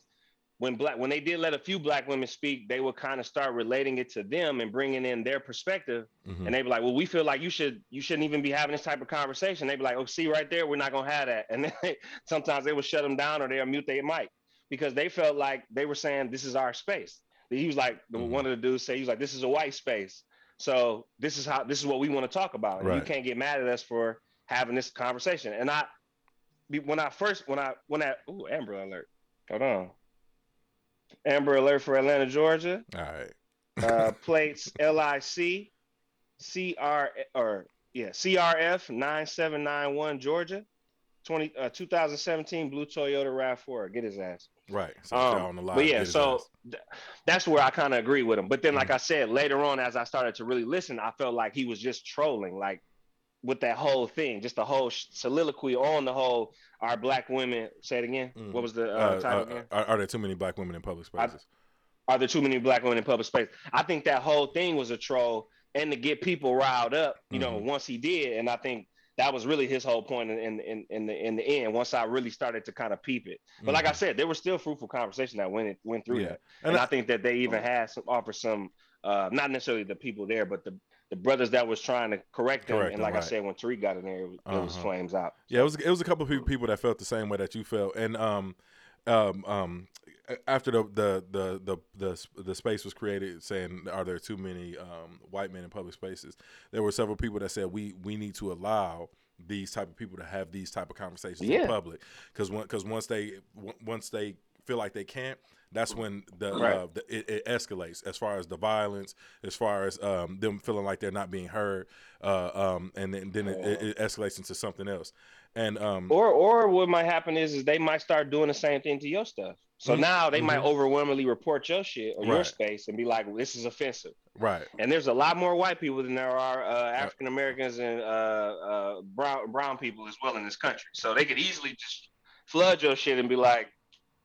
when black when they did let a few black women speak, they would kind of start relating it to them and bringing in their perspective. Mhm. And they'd be like, "Well, we feel like you should you shouldn't even be having this type of conversation." They'd be like, "Oh, see right there, we're not gonna have that." And then they, sometimes they would shut them down or they'll mute their mic because they felt like they were saying, "This is our space." He was like, the Mhm. one of the dudes say, he was like, "This is a white space, so this is how this is what we want to talk about, and you can't get mad at us for having this conversation." And I, when I first when I when I ooh Amber Alert, hold on. Amber Alert for Atlanta, Georgia. All right. Uh, plates L I C C R or yeah CRF nine seven nine one Georgia, twenty uh, 2017 blue Toyota Rav Four. Get his ass. Right. So Um, on the line. but yeah, so th- that's where I kind of agree with him. But then, Mm-hmm. like I said, later on, as I started to really listen, I felt like he was just trolling, like with that whole thing, just the whole sh- soliloquy on the whole. Our black women. Say it again. Mm. What was the uh, Uh, title uh, again? are, are there too many black women in public I- spaces? are there too many black women in public space? I think that whole thing was a troll and to get people riled up, you know, Mhm. once he did. And I think that was really his whole point in in, in, in the in the end, once I really started to kind of peep it. But like I said, there was still fruitful conversation that went went through Mm-hmm. Yeah. that. And And, I- I, think that they even had some offer some uh not necessarily the people there, but the the brothers that was trying to correct them. Correct and them, like right. I said, when Tariq got in there, it was, it was Uh-huh. flames out. Yeah, it was it was a couple of people, people that felt the same way that you felt, and um, um, um, after the the the the the, the space was created, saying are there too many um, white men in public spaces? There were several people that said we we need to allow these type of people to have these type of conversations in public because because once they w- once they feel like they can't that's when the, Right. uh, the it, it escalates as far as the violence as far as um, them feeling like they're not being heard uh, um, and then, then it, it, it escalates into something else and um, Or or what might happen is is they might start doing the same thing to your stuff. So Mhm. now they might Mhm. overwhelmingly report your shit or your space and be like, "This is offensive." right And there's a lot more white people than there are uh, African Americans and uh, uh, brown brown people as well in this country. So they could easily just flood your shit and be like,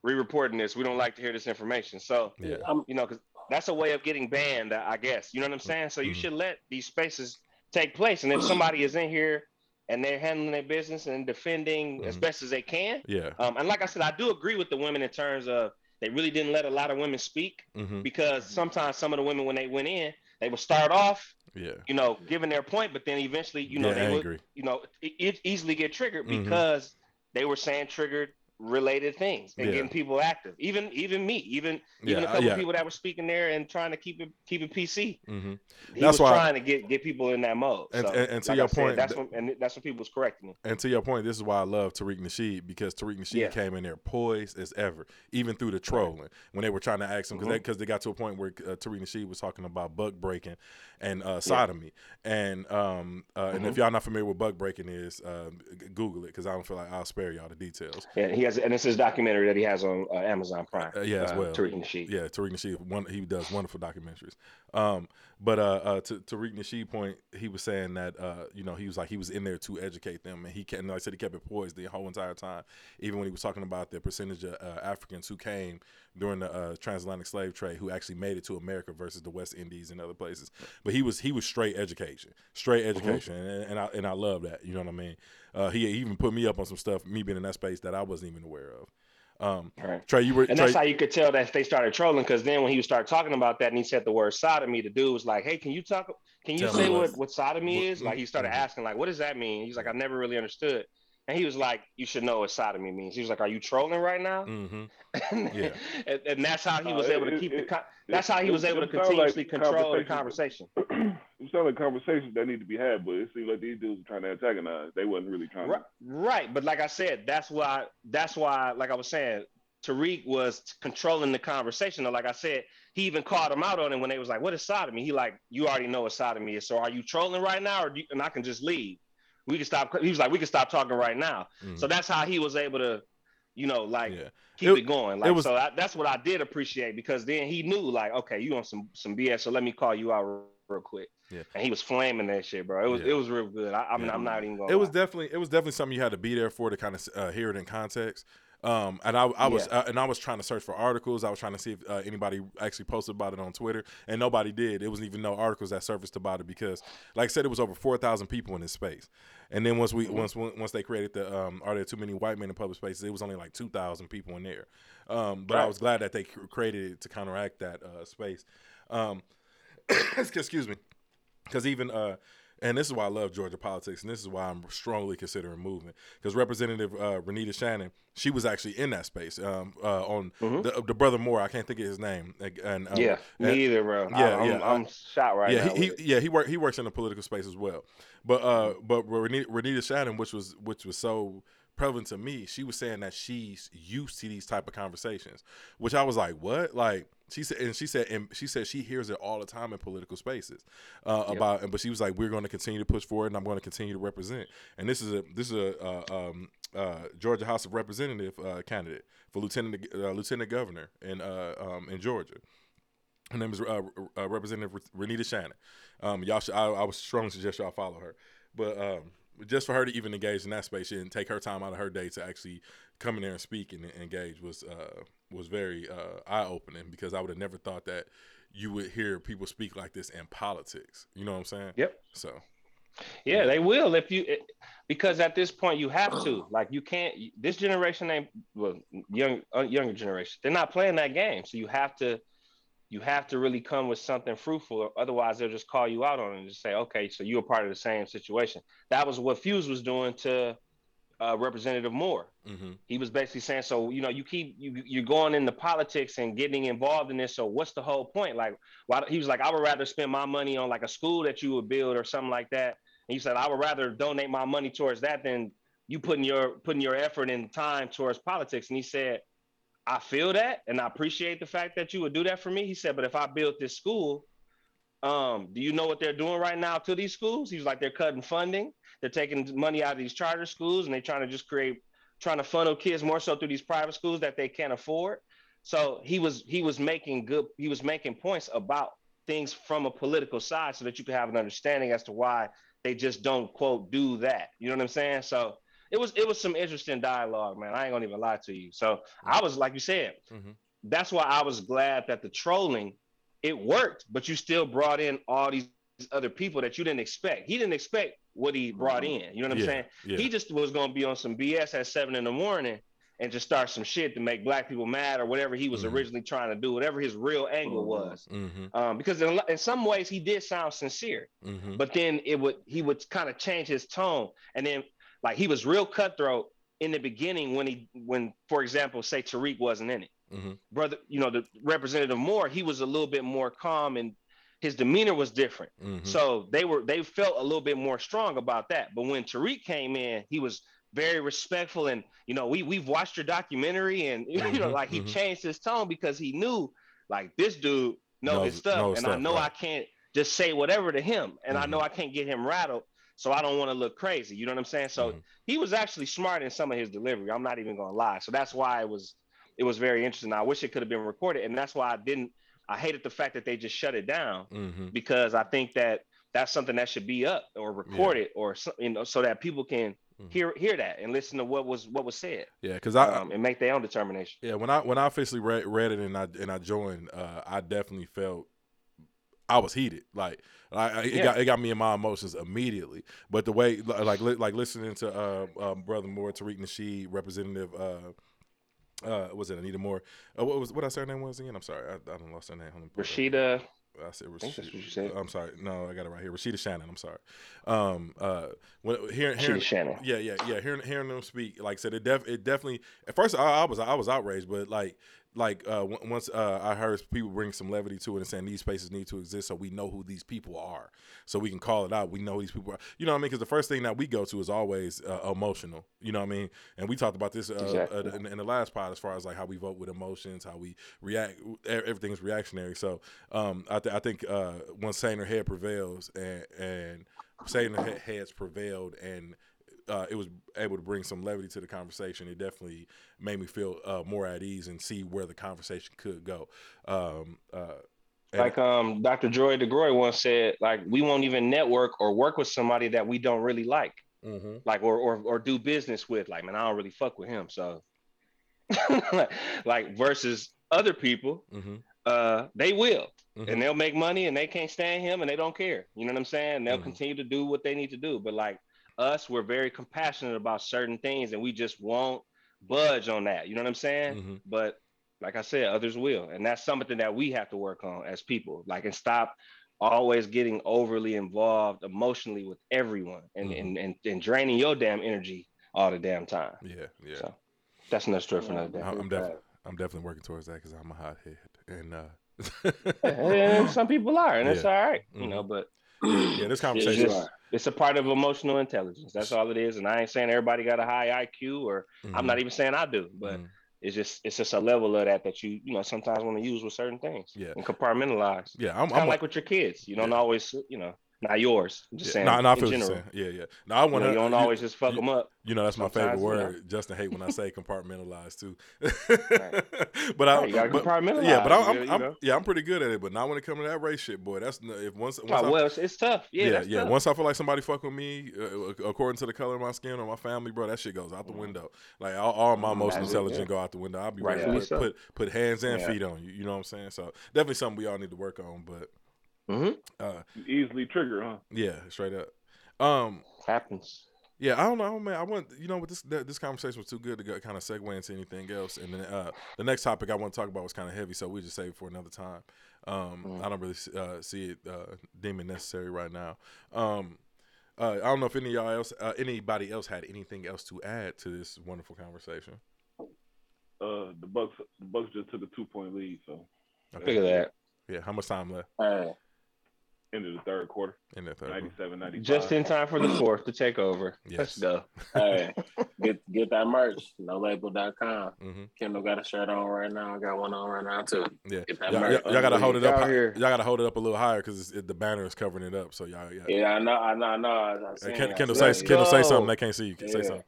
"Re-reporting this. We don't like to hear this information." So yeah I'm, you know, because that's a way of getting banned, I guess. You know what I'm saying? So you Mhm. should let these spaces take place. And if somebody is in here and they're handling their business and defending as Mhm. best as they can, yeah um, and like I said, I do agree with the women in terms of they really didn't let a lot of women speak hmm because sometimes some of the women when they went in, they would start off, yeah you know, giving their point, but then eventually, you know, Yeah, they would, angry. you know, it, it easily get triggered Mhm. because they were saying triggered related things and Yeah. getting people active. Even even me, even even Yeah, a uh, couple yeah. people that were speaking there and trying to keep it keep it PC. hmm He That's was why- trying to get get people in that mode. And- so, and- and to like your I said, point, that's th- when and that's when people was correcting him. And to your point, this is why I love Tariq Nasheed because Tariq Nasheed came in there poised as ever, even through the trolling when they were trying to ask him because Mhm. they they got to a point where uh, Tariq Nasheed was talking about buck breaking and uh, sodomy, and um uh, Mm-hmm. if y'all not familiar with buck breaking is, uh, Google it because I don't feel like I'll spare y'all the details. Yeah, he has, and it's his documentary that he has on uh, Amazon Prime. Uh, yeah, as well. Tariq Nasheed. Yeah, Tariq Nasheed, one he does wonderful documentaries. Um, but uh, uh, to Tariq Nasheed point, he was saying that uh, you know, he was like he was in there to educate them, and he can like I said he kept it poised the whole entire time, even when he was talking about the percentage of uh, Africans who came during the uh, transatlantic slave trade who actually made it to America versus the West Indies and other places. But he was he was straight education, straight education, and, and I and I love that. You know what I mean? Uh, he even put me up on some stuff, me being in that space that I wasn't even aware of. Um, Right. Trey, you were And Trey, that's how you could tell that they started trolling because then when he started talking about that and he said the word sodomy, the dude was like, "Hey, can you talk? Can you say what- what what sodomy what- is?" Like he started mhm. asking, like, "What does that mean?" He's like, "I never really understood." And he was like, "You should know what sodomy means." He was like, "Are you trolling right now?" hmm and, Yeah. and, and that's how he was Uh, able to keep it- the. Con- that's how he was able to it sound like continuously control the conversation. it sounded like conversations that need to be had, but it seemed like these dudes were trying to antagonize. They wasn't really trying Right, right. But like I said, that's why that's why, like I was saying, Tariq was controlling the conversation. Or like I said, he even called him out on it when they was like, "What is sodomy?" He like, "You already know what sodomy is. So are you trolling right now, or do you, and I can just leave? We can stop." He was like, "We can stop talking right now." Mhm. So that's how he was able to, you know, like yeah. keep It- it, going. Like was- so, I, that's what I did appreciate because then he knew, like, okay, you on some some BS. So let me call you out real, quick. Yeah. And he was flaming that shit, bro. It was Yeah. it was real good. I, I mean, Yeah. I'm not even going. it was definitely it was definitely something you had to be there for to kind of uh, hear it in context. Um, and I, I was uh, and I was trying to search for articles. I was trying to see if uh, anybody actually posted about it on Twitter, and nobody did. It wasn't even no articles that surfaced about it because, like I said, it was over four thousand people in this space, And then once we once once they created the um, are there too many white men in public spaces? It was only like two thousand people in there. Um, but I was glad that they created it to counteract that uh, space. Um, excuse me, because even uh, and this is why I love Georgia politics, and this is why I'm strongly considering moving. Because Representative uh, Renitta Shannon, she was actually in that space um, uh, on Mhm. the, the brother Moore. I can't think of his name. And, and um, yeah, and- either, bro. yeah, I, I'm, yeah, I'm shot right yeah, now. he, he yeah he work he works in the political space as well. But uh, but Renitta, Renitta Shannon, which was which was so prevalent to me, she was saying that she's used to these type of conversations, which I was like, what? Like she said, and she said, and she said she hears it all the time in political spaces uh, Yep. about. But she was like, we're going to continue to push forward, and I'm going to continue to represent. And this is a this is a uh, um, uh, Georgia House of Representative uh, candidate for lieutenant uh, lieutenant governor in uh, um, in Georgia. Her name is uh, uh, Representative Renitta Shannon. Um, y'all, should, I, I would strongly suggest y'all follow her. But um, just for her to even engage in that space and take her time out of her day to actually come in there and speak and engage was uh, was very uh, eye opening because I would have never thought that you would hear people speak like this in politics. You know what I'm saying? Yep. So Yeah, they will if you it- because at this point you have to like you can't this generation ain't well young uh, younger generation they're not playing that game so you have to you have to really come with something fruitful otherwise they'll just call you out on it and just say okay so you're part of the same situation that was what Fuse was doing to uh, Representative Moore. Hmm he was basically saying so you know you keep you you're going into politics and getting involved in this so what's the whole point? Like why he was like i would rather spend my money on like a school that you would build or something like that. And he said i would rather donate my money towards that than you putting your putting your effort and time towards politics. And he said i feel that and i appreciate the fact that you would do that for me. He said but if i built this school um do you know what they're doing right now to these schools? He was like they're cutting funding they're taking money out of these charter schools and they're trying to just create trying to funnel kids more so through these private schools that they can't afford. So he was he was making good he was making points about things from a political side so that you could have an understanding as to why they just don't quote do that. You know what I'm saying? So it was it was some interesting dialogue, man. I ain't gonna even lie to you. So I was like you said, Mhm. that's why I was glad that the trolling it worked, but you still brought in all these other people that you didn't expect. He didn't expect what he brought in. You know what I'm yeah, saying? yeah, He just was going to be on some BS at seven in the morning and just start some shit to make black people mad or whatever he was Mhm. originally trying to do, whatever his real angle Mhm. was. hmm Um, because in, in some ways he did sound sincere, hmm but then it would he would kind of change his tone, and then like he was real cutthroat in the beginning when he when for example say Tariq wasn't in it, Mhm. brother. You know the Representative Moore he was a little bit more calm and his demeanor was different. hmm So they were they felt a little bit more strong about that. But when Tariq came in, he was very respectful and you know we we've watched your documentary and you know Mhm, like he mhm. changed his tone because he knew like this dude know Knows- his stuff knows and I stuff, know I can't just say whatever to him and I Mhm. know I can't get him rattled so I don't want to look crazy. You know what I'm saying? So Mhm. he was actually smart in some of his delivery. I'm not even gonna lie. So that's why it was it was very interesting. I wish it could have been recorded and that's why I didn't I hated the fact that they just shut it down hmm because I think that that's something that should be up or recorded or so, you know so that people can Mhm. hear hear that and listen to what was what was said Yeah, because I um, and make their own determination. Yeah, when I when I officially read, read it and I and I joined, uh, I definitely felt I was heated. Like, I, it Yeah. got it got me in my emotions immediately. But the way, li- like, li- like listening to uh, um, brother Moore, Tariq Nasheed, Representative, uh, uh, was it Anita Moore? Uh, what was what I said her name was again? I'm sorry, I, I don't lost her name. Hold on, pull it up. Rashida, I said Rashida. said. I'm sorry. No, I got it right here. Rashida Shannon. I'm sorry. Um, uh, when hearing, Rashida Shannon. yeah, yeah, yeah. Hearing hearing them speak, like I said, it def it definitely. At first, I, I was I was outraged, but like like uh, w- once uh, I heard people bring some levity to it and saying these spaces need to exist, so we know who these people are, so we can call it out. We know who these people are. You know what I mean? Because the first thing that we go to is always uh, emotional. You know what I mean? And we talked about this uh, Exactly. uh, in, in the last pod as far as like how we vote with emotions, how we react. Everything's reactionary. So um, I, th- I think uh, once Saner head prevails and and Saner he- heads prevailed and uh, it was able to bring some levity to the conversation. It definitely made me feel uh, more at ease and see where the conversation could go. Um, uh, Like um, Dr. Joy DeGruy once said, like we won't even network or work with somebody that we don't really like, Mhm. like or or, or do business with. Like man, I don't really fuck with him. So like versus other people, Mhm. uh, they will. Mhm. and they'll make money and they can't stand him and they don't care. You know what I'm saying? They'll Mhm. continue to do what they need to do. But like us, we're very compassionate about certain things, and we just won't budge on that. You know what I'm saying? Mhm. But like I said, others will, and that's something that we have to work on as people. Like, and stop always getting overly involved emotionally with everyone, and Mhm. and, and and draining your damn energy all the damn time. Yeah, yeah. So that's another story for another day. I'm, I'm definitely I'm definitely working towards that because I'm a hothead and uh and some people are, and it's all right, you Mhm. know. But yeah, this conversation. just it's a part of emotional intelligence. That's all it is. And I ain't saying everybody got a high IQ, or I'm not even saying I do, but Mhm. it's just it's just a level of that that you you know sometimes want to use with certain things. Yeah. and compartmentalize. Yeah, I'm, I'm like with your kids. You don't always you know not yours. I'm just yeah, saying no, no, I feel what you're saying. Yeah, yeah. No, I You, want know, you don't always just fuck you- them up. You know, that's my favorite Sometimes, you know. word. Justin hate when I say compartmentalize too. Right. but I, Right, you gotta but- compartmentalize, Yeah, but I'm, I'm, I'm- yeah, I'm pretty good at it. But not when it comes to that race shit, boy. That's if once, once Oh, I, well, it's, tough. Yeah, yeah, yeah. tough. Once I feel like somebody fuck with me, uh, according to the color of my skin or my family, bro, that shit goes out the window. Like all, all my Mm, emotional that's it, intelligence yeah. go out the window. I'll be Rightfully ready to put, put put hands and feet on you. You know what I'm saying? So definitely something we all need to work on. But Mhm. uh, You easily trigger, huh? yeah, straight up. Um, happens. yeah, I don't know, man. I want you know, but this this conversation was too good to go, kind of segue into anything else. And then uh, the next topic I want to talk about was kind of heavy, so we just save it for another time. Um, Mm. I don't really uh, see it uh, deeming necessary right now. Um, uh, I don't know if any of y'all else, uh, anybody else had anything else to add to this wonderful conversation. Uh, the Bucks, the Bucks just took a two point lead, so Look at that. Yeah, how much time left Hey, end of the third quarter, in the third? 97, 95. Just in time for the fourth to take over. Let's Yes. go. hey, get get that merch. NoLabel.com. Mm-hmm. Kendall got a shirt on right now. I got one on right now too. Yeah, Get that y'all, merch. y'all, y'all gotta hold it up. Out here. Y'all gotta hold it up a little higher because it, the banner is covering it up. So y'all, yeah. Yeah, I know, I know, I know. I, I Hey, seen, Ken- I Kendall, seen say. Kendall, say something. They can't see you. Say Yeah. something.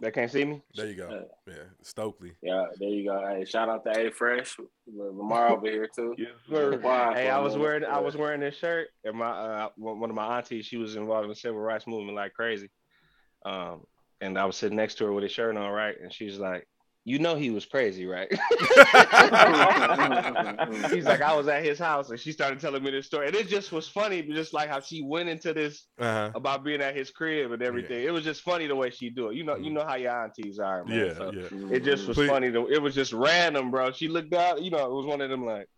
They can't see me. There you go. Yeah, Stokely. Yeah, there you go. Hey, shout out to A Fresh, Lamar over here too. Yes, sir. Quiet Hey, for I a was wearing I was wearing this shirt, and my uh, one one of my aunties, she was involved in the civil rights movement like crazy. Um, and I was sitting next to her with a shirt on, right? And she's like, "You know he was crazy, right?" He's like, "I was at his house," and she started telling me this story, and it just was funny, just like how she went into this Uh-huh. about being at his crib and everything. It was just funny the way she do it. You know, you know how your aunties are, man. Yeah, So yeah. It just was Please- funny. To, it was just random, bro. She looked out. You know, it was one of them like,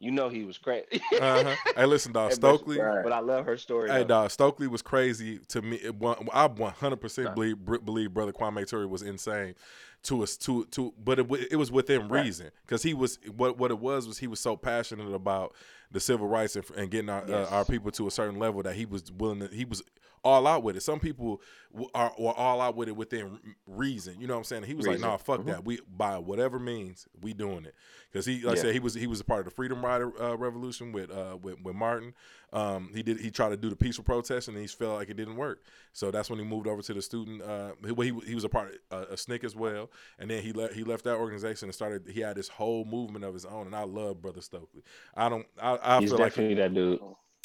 you know, he was crazy. Uh-huh. Hey, listen, dog. Stokely. But I love her story. Hey, though. dog. Stokely was crazy to me. It, one- I 100 percent believe believe brother Kwame Ture was insane to us to to, but it, it was within reason because he was what what it was was he was so passionate about the civil rights and, and getting our Yes. uh, our people to a certain level that he was willing to he was all out with it. Some people are were all out with it within reason. You know what I'm saying? He was Reason. like, "Nah, fuck Mhm. that. We by whatever means we doing it." Because he, like I said, he was he was a part of the Freedom Rider uh, Revolution with uh with, with Martin. Um, he did he tried to do the peaceful protest and he felt like it didn't work. So that's when he moved over to the student. Uh, he he, he was a part of uh, a SNCC as well, and then he left he left that organization and started. He had this whole movement of his own, and I love Brother Stokely. I don't. I, I He's feel like definitely that dude.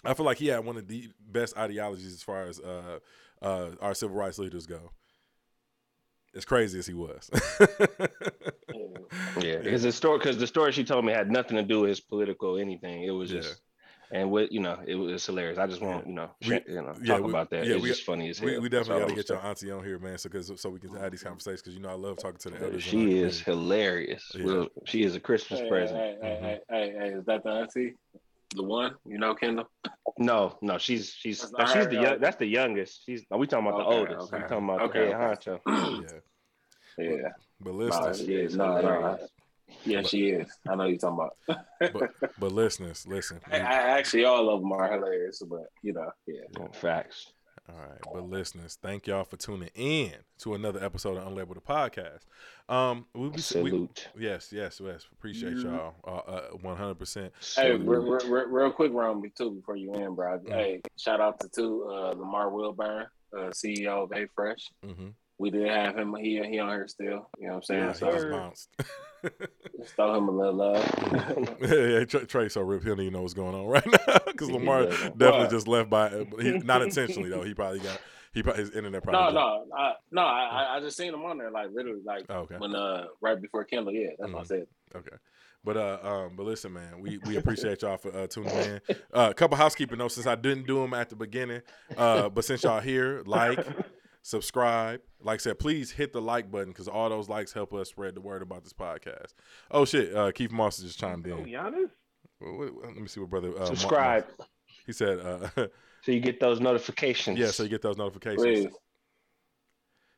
I feel like he had one of the best ideologies as far as uh, uh, our civil rights leaders go. As crazy as he was. Yeah, because the story, because the story she told me had nothing to do with his political anything. It was Yeah. just, and with you know, it was hilarious. I just want you know, We- sh- you know, yeah, talk we- about that. yeah, it's we- just funny as hell. we, we definitely got to I'm get your auntie on here, man, so cause so we can have these conversations because you know I love talking to the elders. She is hilarious. Yeah. Well, she is a Christmas Hey, present. hey, hey, hey, hey, hey, is that the auntie? The one? You know, Kendall? No, no, she's she's That's no, she's the young, that's the youngest. She's no, we talking about the oldest. okay. We talking about Okay, the head okay. honcho. Yeah, Yeah. but Nah, listeners, she is. No, no. Yeah, she is. I know you're talking about. but, but listeners, listen. I, I actually all of them are hilarious, but you know, yeah. Oh, facts. All right, but listeners, thank y'all for tuning in to another episode of Unlabeled the podcast. Um, we, we, we Salute. yes, yes, yes. Appreciate y'all. Uh, one hundred percent. Hey, real, real, real, real quick round me too before you end, bro. Hey, shout out to two uh, Lamar Wilburn, uh, CEO of A Fresh. Mm-hmm. We did have him. He he on here still. You know what I'm saying? Yeah, he so just bounced. just throw him a little love. yeah, yeah, Trey, Trey so rip. He don't even know what's going on right now because Lamar definitely What? just left by he, not intentionally though. He probably got He probably his internet No, probably. no, I, no. I, I just seen him on there, like literally, like Oh, okay. when uh right before Kendall. Yeah, that's what I Mhm. said. Okay. But uh, um, but listen, man, we we appreciate y'all for uh, tuning in. Uh, a couple housekeeping notes since I didn't do them at the beginning. Uh, but since y'all here, like, subscribe. Like I said, please hit the like button because all those likes help us spread the word about this podcast. Oh shit, uh, Keith Moss just chimed Oh, in. Giannis. Well, what- let me see what brother. Uh, Subscribe He said, uh, so you get those notifications. yeah, so you get those notifications. Please.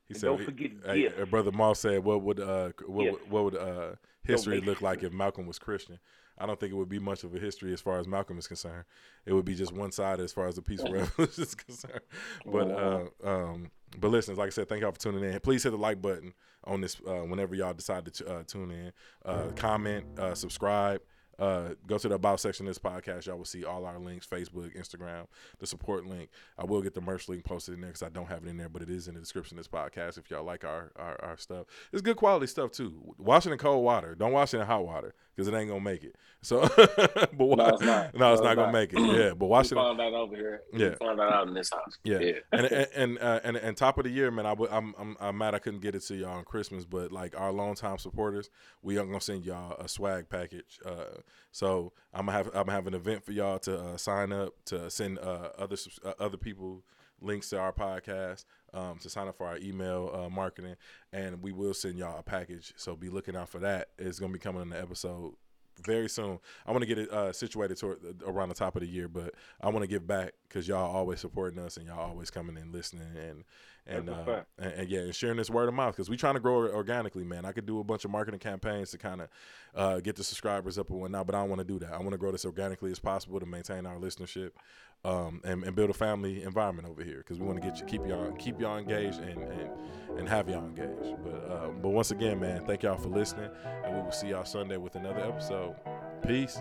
He And said, don't forget Hey, uh, brother Moss said, "What would uh, what, what would uh, history look like if Malcolm was Christian?" I don't think it would be much of a history as far as Malcolm is concerned. It would be just one side as far as the peaceful revolution is concerned. But uh, um, but listen, like I said, thank y'all for tuning in. Please hit the like button on this uh, whenever y'all decide to uh, tune in. Uh, comment, uh, subscribe. Uh, go to the about section of this podcast. Y'all will see all our links: Facebook, Instagram, the support link. I will get the merch link posted in there because I don't have it in there, but it is in the description of this podcast. If y'all like our, our our stuff, it's good quality stuff too. Wash it in cold water. Don't wash it in hot water because it ain't gonna make it. So, but why? No, it's not. no, it's No, not it's gonna not. make it. Yeah, but it. in- found that over here. Yeah. We found that out in this house. yeah, yeah. and and and, uh, and and top of the year, man. I w- I'm I'm I'm mad I couldn't get it to y'all on Christmas, but like our longtime supporters, we are gonna send y'all a swag package. Uh, so I'm gonna have I'm gonna have an event for y'all to uh, sign up to send uh, other uh, other people links to our podcast um, to sign up for our email uh, marketing, and we will send y'all a package. So be looking out for that. It's gonna be coming in the episode very soon. I want to get it uh, situated toward around the top of the year, but I want to give back because y'all always supporting us and y'all always coming and listening and and uh, and, and yeah, and sharing this word of mouth because we're trying to grow organically, man. I could do a bunch of marketing campaigns to kind of uh, get the subscribers up and whatnot, but I don't want to do that. I want to grow this organically as possible to maintain our listenership um, and, and build a family environment over here because we want to get you keep y'all keep y'all engaged and and, and have y'all engaged. But um, but once again, man, thank y'all for listening, and we will see y'all Sunday with another episode. Peace.